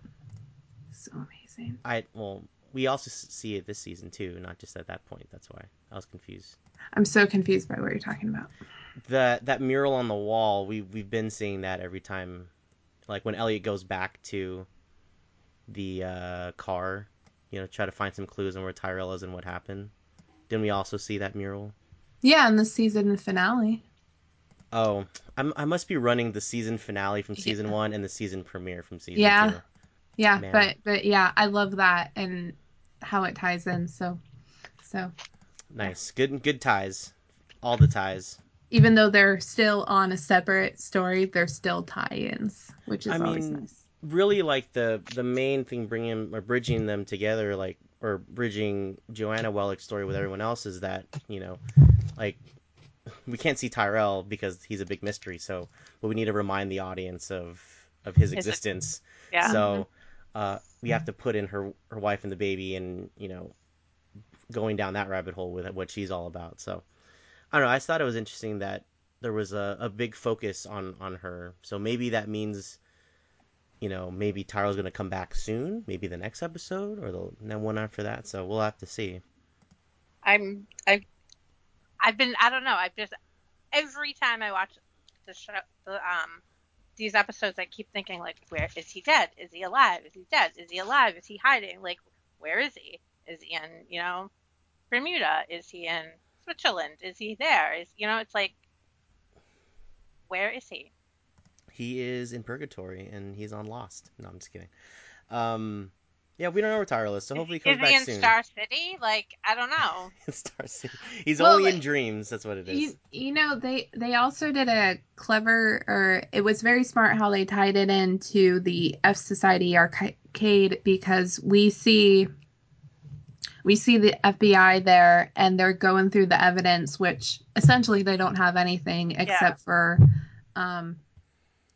So amazing. I well, we also see it this season too, not just at that point. That's why I was confused. I'm so confused by what you're talking about. The that mural on the wall, we we've been seeing that every time, like when Elliot goes back to the uh, car, you know, try to find some clues on where Tyrell is and what happened. Didn't we also see that mural? Yeah, in the season finale. Oh, I'm, I must be running the season finale from Yeah. season one and the season premiere from season Yeah. two. Yeah, Man. but but yeah, I love that and how it ties in. So so Nice, good good ties, all the ties. Even though they're still on a separate story, they're still tie-ins, which is I always mean, nice. really like the the main thing bringing or bridging them together like or bridging Joanna Wellick's story with everyone else is that you know like we can't see Tyrell because he's a big mystery so but we need to remind the audience of of his His existence Yeah. so uh we have to put in her her wife and the baby and you know going down that rabbit hole with what she's all about so I don't know I just thought it was interesting that there was a, a big focus on on her. So maybe that means you know, maybe going to come back soon, maybe the next episode or the the one after that. So we'll have to see. I'm I I've been I don't know I've just every time I watch the show the um these episodes I keep thinking like where is he dead? Is he alive? Is he dead? Is he alive? Is he hiding? Like where is he? Is he in you know Bermuda? Is he in Switzerland is he there is you know it's like where is he He is in purgatory and he's on Lost. No, I'm just kidding. Um, yeah, we don't know where Tyrell is, so hopefully he is, comes is he back in soon. Star City like I don't know [laughs] Star City. He's Well, only in dreams. That's what it is. You, you know they they also did a clever or it was very smart how they tied it into the F Society arcade because we see we see the FBI there and they're going through the evidence which essentially they don't have anything except for um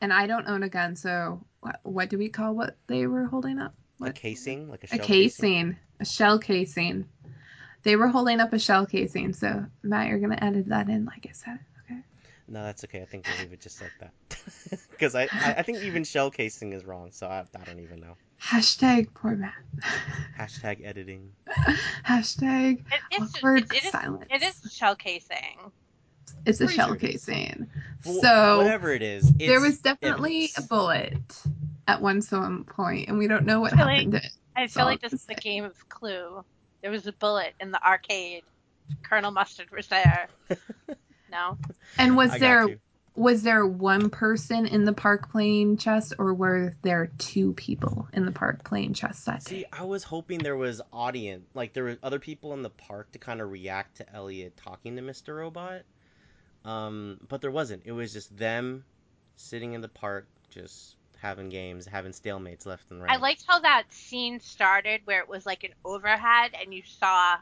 and I don't own a gun so what, what do we call what they were holding up a casing, like a a shell casing, a shell casing. They were holding up a shell casing. So Matt, you're gonna edit that in, like I said. Okay. No, that's okay. I think we'll leave it just like that. [laughs] Because I, I, I think even shell casing is wrong, so I, I don't even know. Hashtag poor Matt. Hashtag editing. [laughs] Hashtag it, it's awkward it, it is silence. it is shell casing It's a Pretty shell sure casing. Well, So whatever it is, it's there was definitely a bullet at one some point, and we don't know what I feel like- happened to. I feel like this is the game of Clue. There was a bullet in the arcade. Colonel Mustard was there. [laughs] no, And was I there you. was there one person in the park playing chess, or were there two people in the park playing chess that day? See, I was hoping there was audience, like there were other people in the park to kind of react to Elliot talking to Mr. Robot. Um, but there wasn't. It was just them sitting in the park, just having games, having stalemates left and right. I liked how that scene started, where it was like an overhead, and you saw,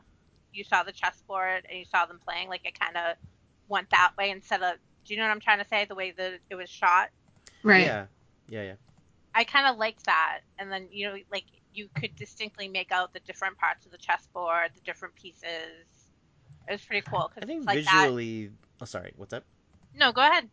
you saw the chessboard, and you saw them playing. Like it kind of went that way instead of. Do you know what I'm trying to say? The way that it was shot. Right. Yeah, yeah, yeah. I kind of liked that, and then you know, like you could distinctly make out the different parts of the chessboard, the different pieces. It was pretty cool. 'cause I think it's like that. visually. Oh, sorry. What's up? No, go ahead.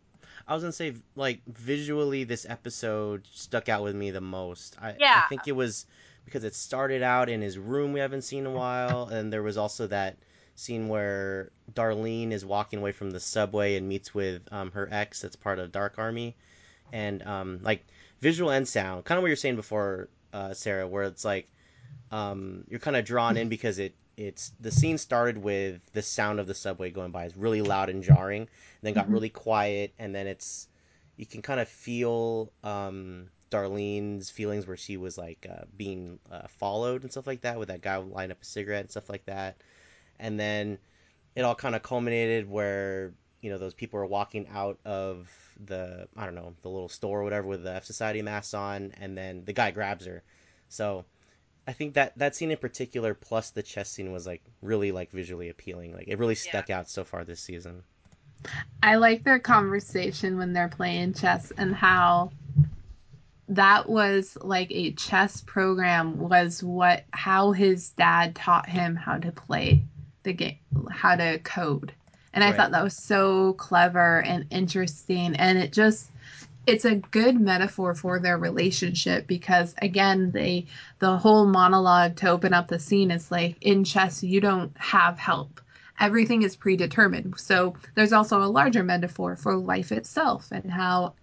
I was gonna say, like visually, this episode stuck out with me the most. I, Yeah. I think it was because it started out in his room we haven't seen in a while, and there was also that scene where Darlene is walking away from the subway and meets with um, her ex, that's part of Dark Army, and um, like visual and sound, kind of what you're saying before, uh, Sarah, where it's like um, you're kind of drawn in because it it's the scene started with the sound of the subway going by. It's really loud and jarring, and then got Mhm. really quiet, and then it's you can kind of feel um, Darlene's feelings where she was like uh, being uh, followed and stuff like that with that guy lighting up a cigarette and stuff like that, and then it all kind of culminated where you know those people are walking out of the I don't know the little store or whatever with the F Society mask on, and then the guy grabs her. So I think that that scene in particular, plus the chess scene, was like really like visually appealing. Like it really stuck out so far this season. I like their conversation when they're playing chess and how that was like a chess program was what how his dad taught him how to play the game how to code and right. i thought that was so clever and interesting and it just it's a good metaphor for their relationship because again they the whole monologue to open up the scene is like in chess you don't have help everything is predetermined so there's also a larger metaphor for life itself and how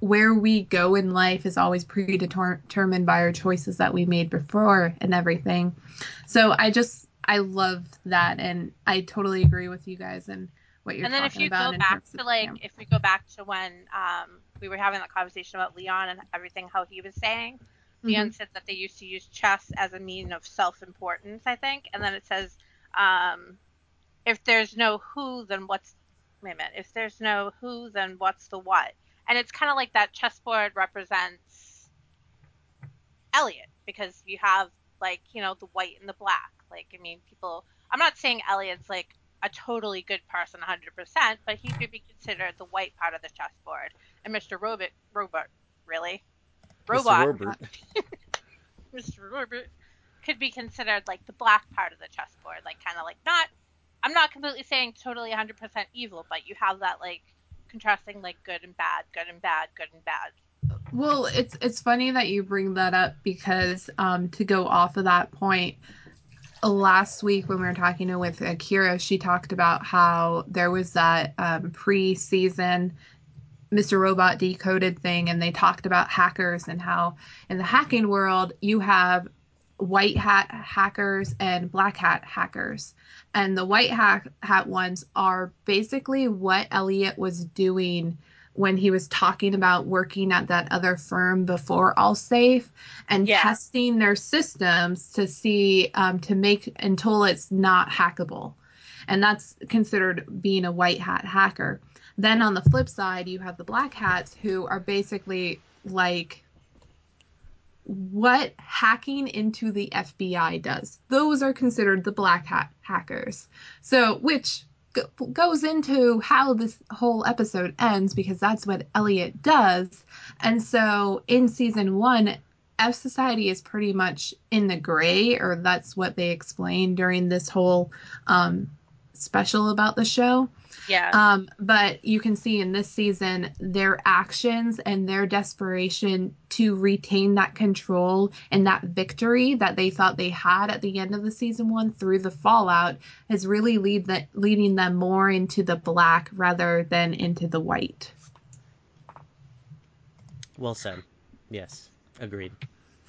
where we go in life is always predetermined by our choices that we made before and everything. So I just I love that and I totally agree with you guys and what you're saying. and then if you go back to like if we go back to when um, we were having that conversation about Leon and everything how he was saying mm-hmm. Leon said that they used to use chess as a mean of self-importance I think and then it says um, if there's no who then what's wait a minute if there's no who then what's the what and it's kind of like that chessboard represents Elliot because you have like you know the white and the black. Like I mean, people. I'm not saying Elliot's like a totally good person 100%, but he could be considered the white part of the chessboard. And Mr. Robot, Robot, really, Robot, Mr. Robert, [laughs] Mr. Robert could be considered like the black part of the chessboard, like kind of like not. I'm not completely saying totally 100% evil, but you have that like contrasting like good and bad, good and bad, good and bad. Well, it's it's funny that you bring that up because um, to go off of that point, last week when we were talking with Akira, she talked about how there was that um, pre-season Mr. Robot decoded thing, and they talked about hackers and how in the hacking world you have white hat hackers and black hat hackers. And the white hat, hat ones are basically what Elliot was doing when he was talking about working at that other firm before Allsafe and yeah. testing their systems to see um, to make until it's not hackable. And that's considered being a white hat hacker. Then on the flip side, you have the black hats who are basically like what hacking into the FBI does. Those are considered the black hat hackers. So, which goes into how this whole episode ends because that's what Elliot does. And so in season one, F Society is pretty much in the gray, or that's what they explain during this whole um, special about the show. Yeah. Um, but you can see in this season their actions and their desperation to retain that control and that victory that they thought they had at the end of the season one through the fallout is really lead that leading them more into the black rather than into the white. Well said. Yes, agreed.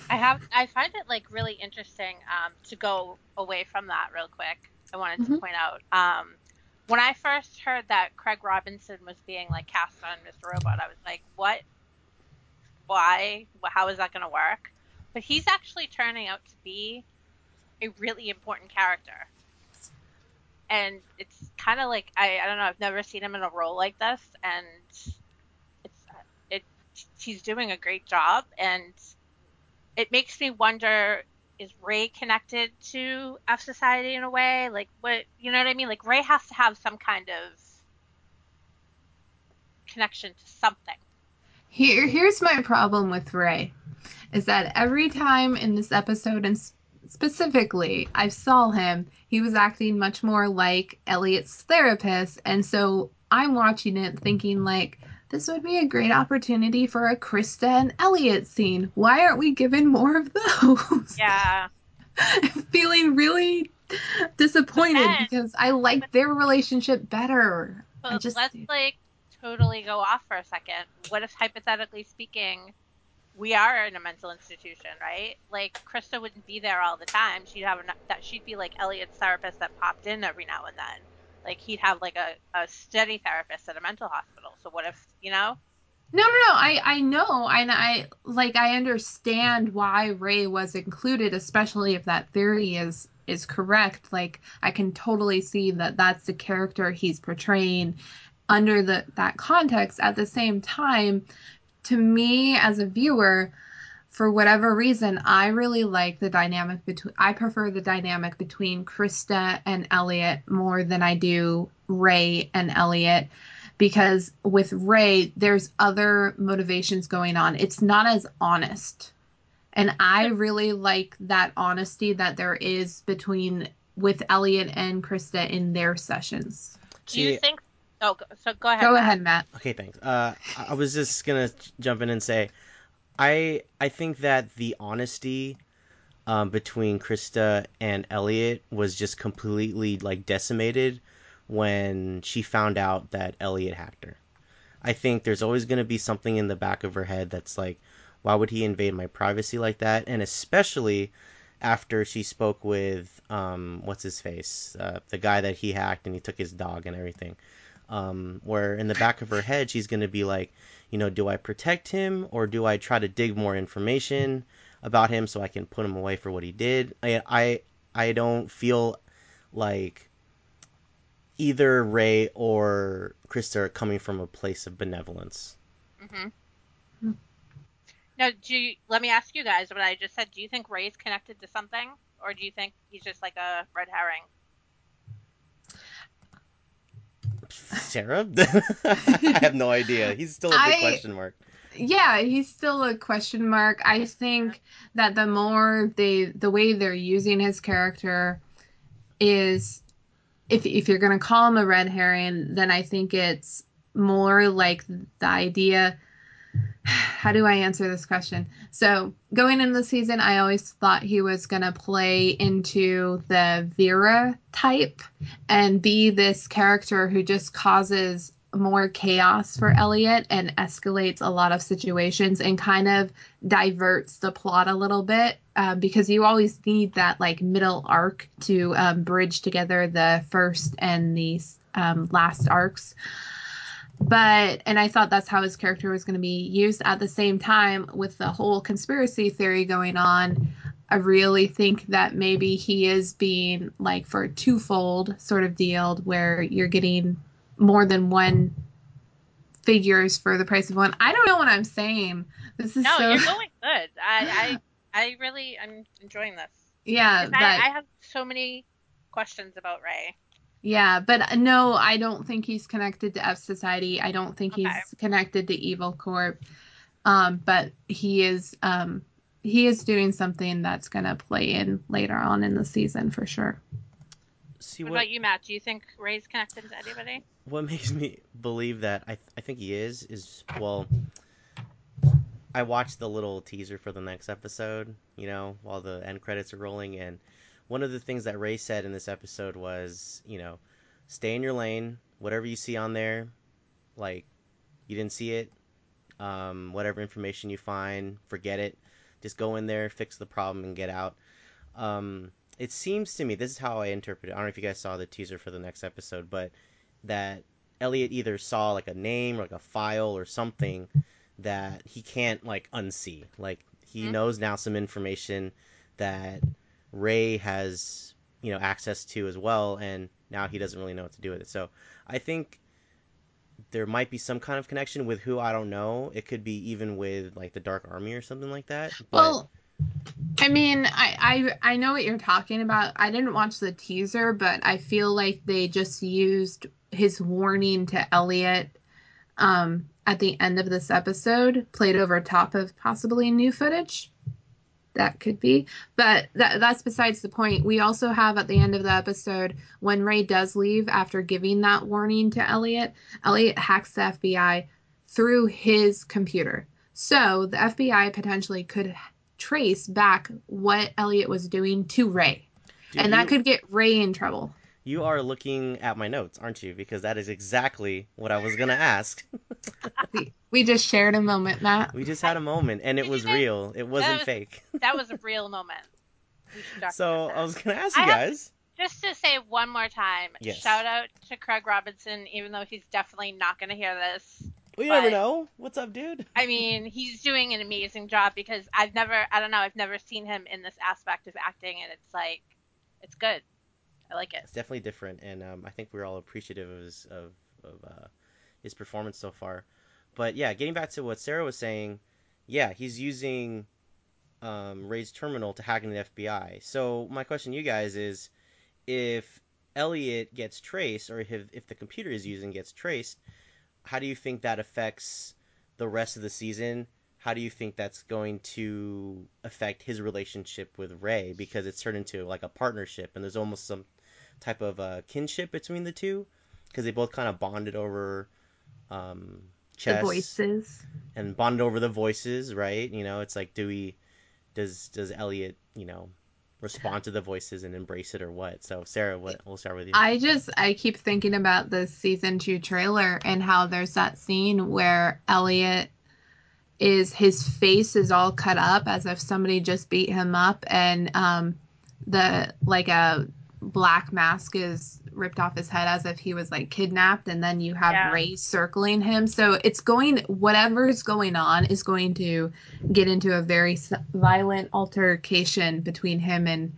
I have I find it like really interesting um, to go away from that real quick. I wanted to mm-hmm. point out um, when I first heard that Craig Robinson was being like cast on Mr. Robot, I was like, what? Why? How is that going to work? But he's actually turning out to be a really important character. And it's kind of like I, I don't know I've never seen him in a role like this, and it's it he's doing a great job, and it makes me wonder is Ray connected to F Society in a way? Like what you know what I mean? Like Ray has to have some kind of connection to something. Here here's my problem with Ray is that every time in this episode and specifically I saw him, he was acting much more like Elliot's therapist and so I'm watching it thinking like this would be a great opportunity for a Krista and Elliot scene. Why aren't we given more of those? [laughs] Yeah. feeling really disappointed then, because I like their relationship better. I just let's like totally go off for a second. What if hypothetically speaking, we are in a mental institution, right? Like Krista wouldn't be there all the time. She'd have that. She'd be like Elliot's therapist that popped in every now and then like he'd have like a, a steady therapist at a mental hospital. So what if you know? No, no, no. I I know, and I like I understand why Ray was included, especially if that theory is is correct. Like I can totally see that that's the character he's portraying under the that context. At the same time, to me as a viewer, for whatever reason, I really like the dynamic between. I prefer the dynamic between Krista and Elliot more than I do Ray and Elliot because with Ray, there's other motivations going on. It's not as honest. And I really like that honesty that there is between with Elliot and Krista in their sessions. Do you think? Oh, so go ahead. Go Matt. ahead, Matt. Okay, thanks. Uh, I I was just gonna jump in and say, I I think that the honesty um, between Krista and Elliot was just completely like decimated when she found out that Elliot hacked her. I think there's always gonna be something in the back of her head that's like, why would he invade my privacy like that? And especially after she spoke with um, what's his face, uh, the guy that he hacked and he took his dog and everything um, where in the back of her head she's going to be like, you know, do I protect him or do I try to dig more information about him so I can put him away for what he did? I I, I don't feel like either Ray or Krista are coming from a place of benevolence. hmm Hmm. Now, do you, let me ask you guys what I just said. Do you think Ray's connected to something, or do you think he's just like a red herring? Sarah, [laughs] I have no idea. He's still a big I- question mark. yeah he's still a question mark i think that the more they the way they're using his character is if if you're going to call him a red herring then i think it's more like the idea [sighs] how do i answer this question so going into the season i always thought he was going to play into the vera type and be this character who just causes more chaos for Elliot and escalates a lot of situations and kind of diverts the plot a little bit um, because you always need that like middle arc to um, bridge together the first and the um, last arcs. But, and I thought that's how his character was going to be used at the same time with the whole conspiracy theory going on. I really think that maybe he is being like for a twofold sort of deal where you're getting more than one figures for the price of one. I don't know what I'm saying. This is No, so you're [laughs] going good. I, I, I really, I'm enjoying this. Yeah, but I, I have so many questions about Ray. Yeah, but no, I don't think he's connected to F Society. I don't think Okay. he's connected to Evil Corp. Um, but he is um he is doing something that's gonna play in later on in the season for sure. See What what about you, Matt? Do you think Ray's connected to anybody? what [laughs] makes me believe that I, th- I think he is is well i watched the little teaser for the next episode you know while the end credits are rolling and one of the things that ray said in this episode was you know stay in your lane whatever you see on there like you didn't see it um, whatever information you find forget it just go in there fix the problem and get out um, it seems to me this is how i interpret it i don't know if you guys saw the teaser for the next episode but that Elliot either saw like a name or like a file or something that he can't like unsee. Like he Mhm. knows now some information that Ray has, you know, access to as well and now he doesn't really know what to do with it. So, I think there might be some kind of connection with who I don't know. It could be even with like the Dark Army or something like that. But Well, I mean, I, I I know what you're talking about. I didn't watch the teaser, but I feel like they just used his warning to Elliot um, at the end of this episode, played over top of possibly new footage. That could be, but that that's besides the point. We also have at the end of the episode when Ray does leave after giving that warning to Elliot. Elliot hacks the FBI through his computer. So the FBI potentially could trace back what Elliot was doing to Ray. and that could get Ray in trouble. You are looking at my notes, aren't you? Because that is exactly what I was gonna ask. We, we just shared a moment, Matt. We just had a moment, and it was guys- real. It wasn't was- fake. [laughs] That was a real moment. We should document So. I was gonna ask you have- guys. Just to say one more time, Yes. shout out to Craig Robinson, even though he's definitely not going to hear this. We never know. What's up, dude? I mean, he's doing an amazing job because I've never, I don't know, I've never seen him in this aspect of acting, and it's like, it's good. I like it. It's definitely different, and um, I think we're all appreciative of his of, of uh, his performance so far. But yeah, getting back to what Sarah was saying, yeah, he's using um, Ray's terminal to hack into the FBI. So my question to you guys is, if Elliot gets traced, or if if the computer is using gets traced, how do you think that affects the rest of the season? How do you think that's going to affect his relationship with Ray? Because it's turned into like a partnership, and there's almost some type of uh, kinship between the two, because they both kind of bonded over um, chess The voices. and bonded over the voices, right? You know, it's like, do we, does does Elliot, you know, respond to the voices and embrace it or what? So Sarah, what we'll start with you. I just I keep thinking about the season two trailer and how there's that scene where Elliot is his face is all cut up as if somebody just beat him up and um the like a black mask is ripped off his head as if he was like kidnapped and then you have Yeah. Ray circling him so it's going whatever's going on is going to get into a very violent altercation between him and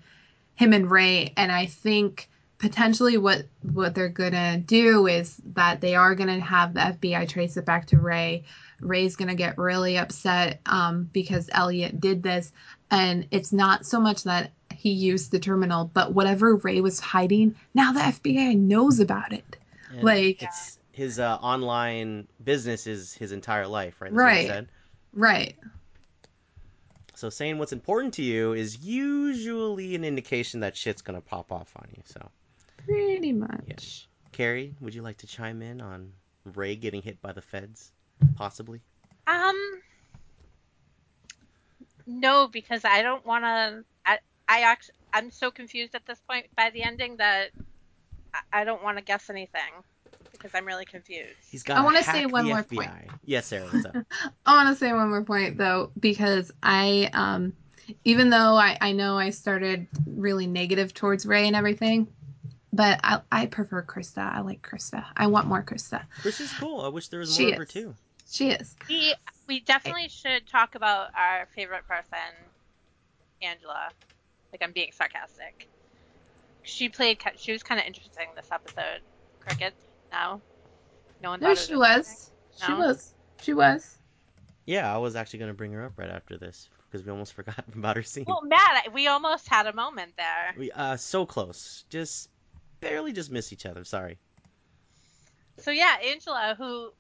him and Ray and I think potentially what what they're gonna do is that they are gonna have the FBI trace it back to Ray. Ray's gonna get really upset um, because Elliot did this, and it's not so much that he used the terminal, but whatever Ray was hiding, now the FBI knows about it. And like- it's his uh, online business is his entire life, right? That's Right. said. Right. So saying what's important to you is usually an indication that shit's gonna pop off on you. So, Pretty much. Carrie, would you like to chime in on Ray getting hit by the feds, possibly? Um, no, because I don't want to. I, I actually, I'm so confused at this point by the ending that I, I don't want to guess anything because I'm really confused. He's got. I want wanna say one more FBI. point. Yes, Sarah. What's up? [laughs] I want to say one more point though, because I, um, even though I, I know I started really negative towards Ray and everything, but I, I prefer Krista. I like Krista. I want more Krista. Chris is cool. I wish there was She more of her too. She is. We we definitely should talk about our favorite person, Angela. Like I'm being sarcastic. She played. She was kind of interesting this episode. Cricket. No. No one. No, thought she interesting? was. She was. She was. Yeah, I was actually gonna bring her up right after this because we almost [laughs] forgot about her scene. Well, Matt, we almost had a moment there. We uh so close, just barely just miss each other. Sorry. So yeah, Angela, who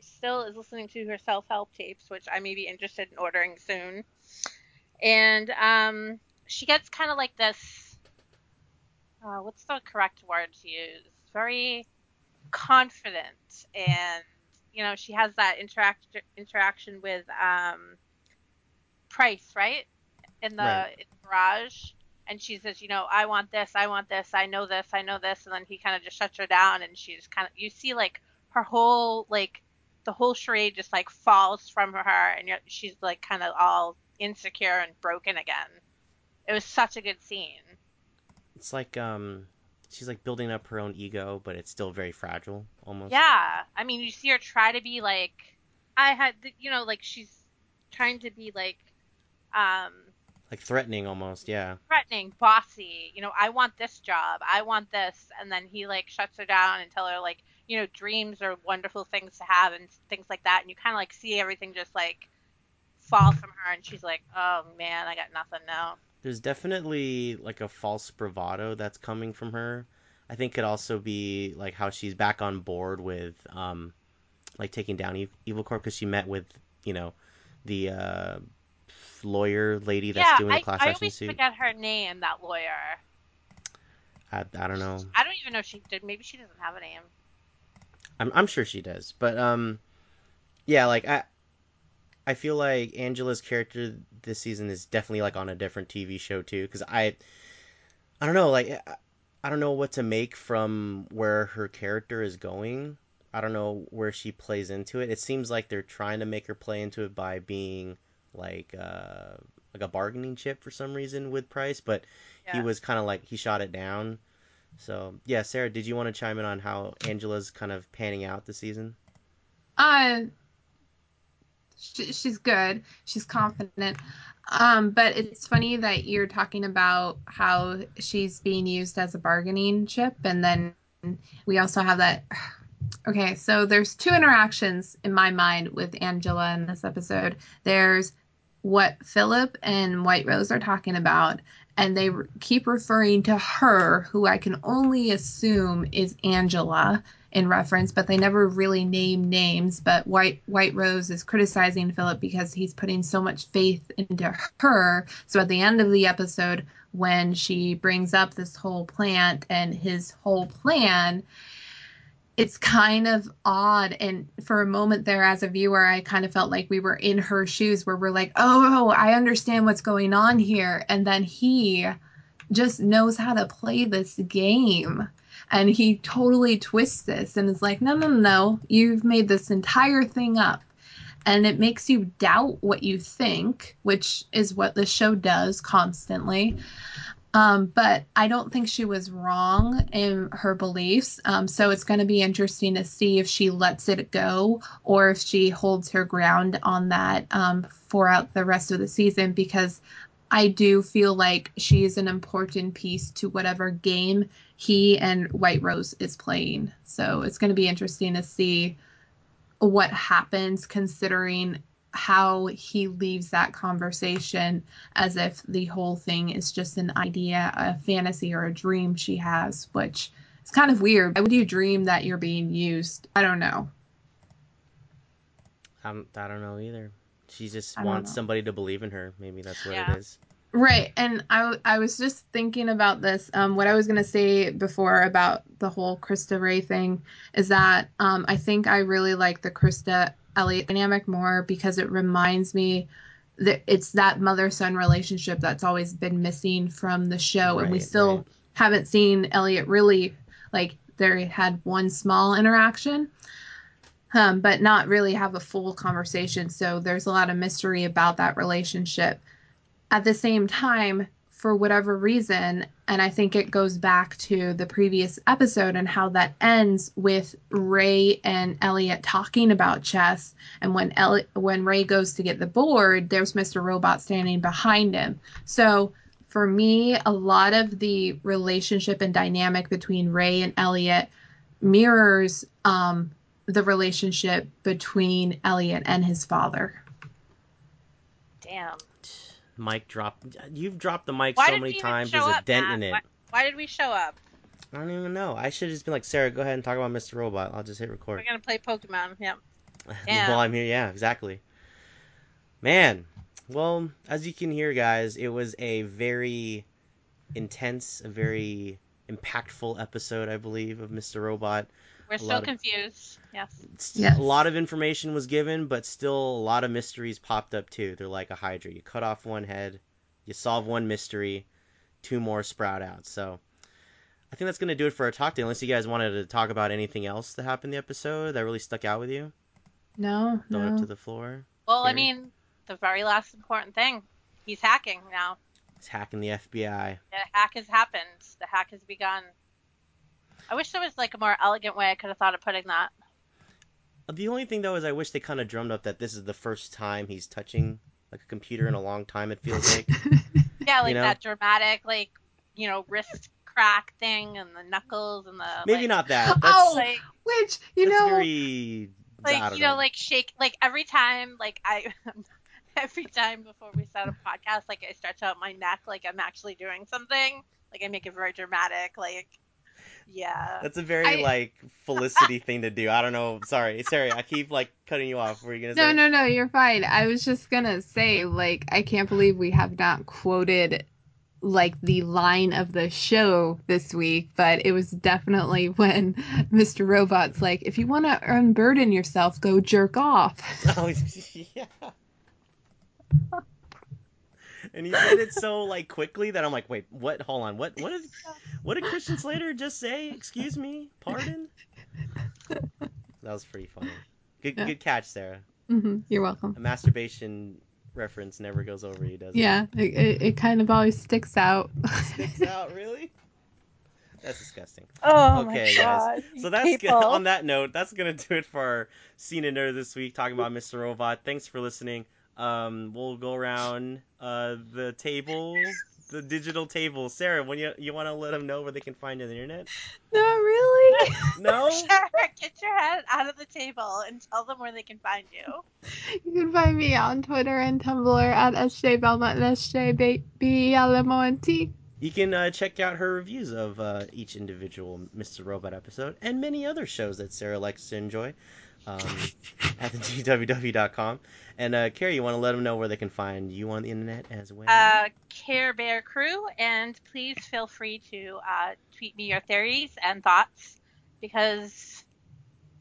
still is listening to her self-help tapes, which I may be interested in ordering soon, and um, she gets kind of like this. Uh, what's the correct word to use? Very confident, and you know she has that interact interaction with um, Price, right, in the, Right. in the garage. And she says, you know, I want this, I want this, I know this, I know this, and then he kind of just shuts her down, and she's kind of, you see, like her whole, like, the whole charade just like falls from her, and she's like kind of all insecure and broken again. It was such a good scene. It's like um, she's like building up her own ego, but it's still very fragile, almost. Yeah, I mean, you see her try to be like, I had, you know, like she's trying to be like, um, Like threatening, almost. Yeah. threatening, bossy. You know, I want this job. I want this, and then he like shuts her down and tell her like, you know, dreams are wonderful things to have and things like that. And you kind of like see everything just like fall from her, and she's like, oh man, I got nothing now. There's definitely like a false bravado that's coming from her. I think could also be like how she's back on board with um, like taking down Ev- Evil Corp because she met with you know the uh, lawyer lady that's yeah, doing the class I action always suit. forget her name. That lawyer. I, I don't know. I don't even know if she did. Maybe she doesn't have a name. I'm I'm sure she does, but um, yeah, like I, I feel like Angela's character this season is definitely like on a different TV show too, because I, I don't know, like I, I don't know what to make from where her character is going. I don't know where she plays into it. It seems like they're trying to make her play into it by being like uh like a bargaining chip for some reason with Price, but he was kind of like he shot it down. So yeah, Sarah, did you want to chime in on how Angela's kind of panning out this season? Uh, she, she's good. She's confident. Um, but it's funny that you're talking about how she's being used as a bargaining chip, and then we also have that. [sighs] Okay, so there's two interactions in my mind with Angela in this episode. There's what Philip and White Rose are talking about, and they keep referring to her, who I can only assume is Angela in reference, but they never really name names. But White White Rose is criticizing Philip because he's putting so much faith into her. So at the end of the episode, when she brings up this whole plant and his whole plan, it's kind of odd. And for a moment there, as a viewer, I kind of felt like we were in her shoes where we're like, oh, oh I understand what's going on here. And then he just knows how to play this game. And he totally twists this and is like, no, no, no, you've made this entire thing up. And it makes you doubt what you think, which is what the show does constantly. Um, but I don't think she was wrong in her beliefs. Um, so it's going to be interesting to see if she lets it go or if she holds her ground on that um, for out the rest of the season because I do feel like she is an important piece to whatever game he and White Rose is playing. So it's going to be interesting to see what happens considering how he leaves that conversation as if the whole thing is just an idea, a fantasy, or a dream she has, which is kind of weird. Why would you dream that you're being used? I don't know. I'm, I don't know either. She just I wants somebody to believe in her. Maybe that's what Yeah. it is. Right, and I, I was just thinking about this. Um, what I was gonna say before about the whole Krista Ray thing is that um, I think I really like the Krista Elliot dynamic more because it reminds me that it's that mother son relationship that's always been missing from the show, and we still right. haven't seen Elliot really like they had one small interaction. Um, but not really have a full conversation. So there's a lot of mystery about that relationship at the same time, for whatever reason, and I think it goes back to the previous episode and how that ends with Ray and Elliot talking about chess. And when Elliot, when Ray goes to get the board, there's Mr. Robot standing behind him. So for me, a lot of the relationship and dynamic between Ray and Elliot mirrors um, the relationship between Elliot and his father. Damn. Mic dropped. You've dropped the mic Why so many times. show There's a up, dent Matt? in it. Why, why did we show up? I don't even know. I should have just been like, Sarah, go ahead and talk about Mr. Robot. I'll just hit record. We're gonna play Pokemon. Yep. Yeah. [laughs] While I'm here, yeah, exactly. Man, well, as you can hear, guys, it was a very intense, a very impactful episode, I believe, of Mr. Robot. We're A still lot of- confused. Yes. Yes. A lot of information was given, but still a lot of mysteries popped up too. They're like a Hydra. You cut off one head, you solve one mystery, two more sprout out. So I think that's gonna do it for our talk day. Unless you guys wanted to talk about anything else that happened in the episode that really stuck out with you, No, throw it up no. to the floor. Well, I mean, the very last important thing. He's hacking now. He's hacking the FBI. The hack has happened. The hack has begun. I wish there was like a more elegant way I could have thought of putting that. The only thing though is I wish they kind of drummed up that this is the first time he's touching like a computer in a long time. It feels like. [laughs] Yeah, like know? that dramatic, like you know, wrist crack thing and the knuckles and the Maybe like, not that. [laughs] That's, Oh, like Which you that's know, very. Like don't you know, like shake like every time like I [laughs] every time before we start a podcast like I stretch out my neck like I'm actually doing something like I make it very dramatic like yeah That's a very I- like Felicity thing to do. I don't know. Sorry, sorry. I keep like cutting you off. What were you gonna no, say? no, no, you're fine. I was just gonna say, like, I can't believe we have not quoted like the line of the show this week, but it was definitely when [laughs] Mr. Robot's like, if you want to unburden yourself, go jerk off. [laughs] Oh yeah. [laughs] And he said it so like quickly that I'm like, wait, what? Hold on, what? What did what did Christian Slater just say? Excuse me, pardon. That was pretty funny. Good, Yeah. good catch, Sarah. hmm You're welcome. A masturbation reference never goes over you, does it? Yeah, it, it, it kind of always sticks out. Sticks out, really? That's disgusting. oh Okay, guys. So that's good. On that note, that's gonna do it for our scene and nerd this week, talking about Mr. Robot. Thanks for listening. Um, we'll go around uh, the table, the digital table. Sarah, when you you want to let them know where they can find you on the internet? [laughs] [laughs] No, really. No? Sure, get your head out of the table and tell them where they can find you. You can find me on Twitter and Tumblr at sjbelmont and sjblmont. You can uh, check out her reviews of uh, each individual Mr. Robot episode and many other shows that Sarah likes to enjoy um, at the GWW.com. And uh, Carrie, you want to let them know where they can find you on the internet as well? Uh, Care Bear Crew, and please feel free to uh, tweet me your theories and thoughts because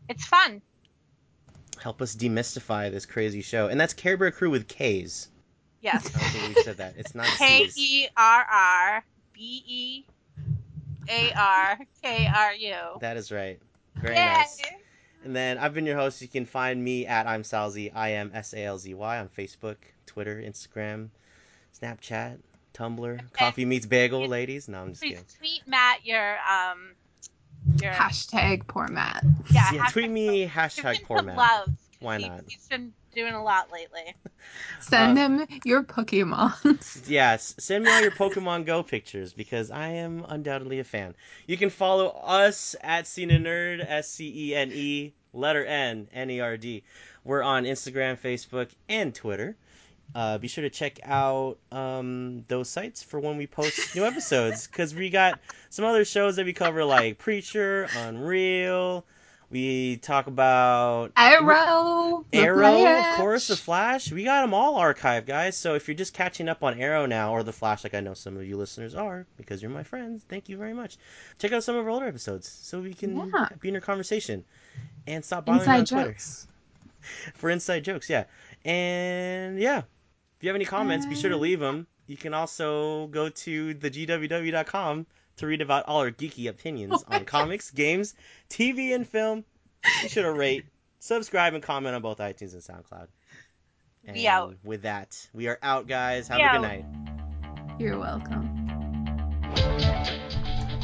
it's fun. Help us demystify this crazy show. And that's Care Bear Crew with K's. Yes. I don't think we said that. It's not K. E R R B E A R K R U. That is right. Very Yay! nice. And then I've been your host. You can find me at I'm Salzy, I M S A L Z Y on Facebook, Twitter, Instagram, Snapchat, Tumblr, Coffee Meets Bagel, ladies. No, I'm just Please kidding. tweet Matt your um your Hashtag poor Matt. yeah. Yeah, tweet me give hashtag him poor some man. love. Why He- not? He's been doing a lot lately. [laughs] Send Uh, him your Pokemon. [laughs] Yes, send me all your Pokemon Go pictures because I am undoubtedly a fan. You can follow us at Scene N Nerd, S C E N E, letter N, N E R D. We're on Instagram, Facebook, and Twitter. Uh, be sure to check out um, those sites for when we post new episodes because we got some other shows that we cover like Preacher, Unreal. We talk about Arrow. Arrow, of course, the Flash. We got them all archived, guys. So if you're just catching up on Arrow now or the Flash, like I know some of you listeners are, because you're my friends, thank you very much. Check out some of our older episodes so we can Yeah. be in a conversation and stop bothering me on Inside Twitter jokes. [laughs] for inside jokes. Yeah, and yeah, if you have any comments, be sure to uh. leave them. You can also go to thegww.com to read about all our geeky opinions on [laughs] comics, games, TV, and film. Be sure to rate, subscribe, and comment on both iTunes and SoundCloud. And We out. with that, we are out, guys. Have We a good out. night. You're welcome.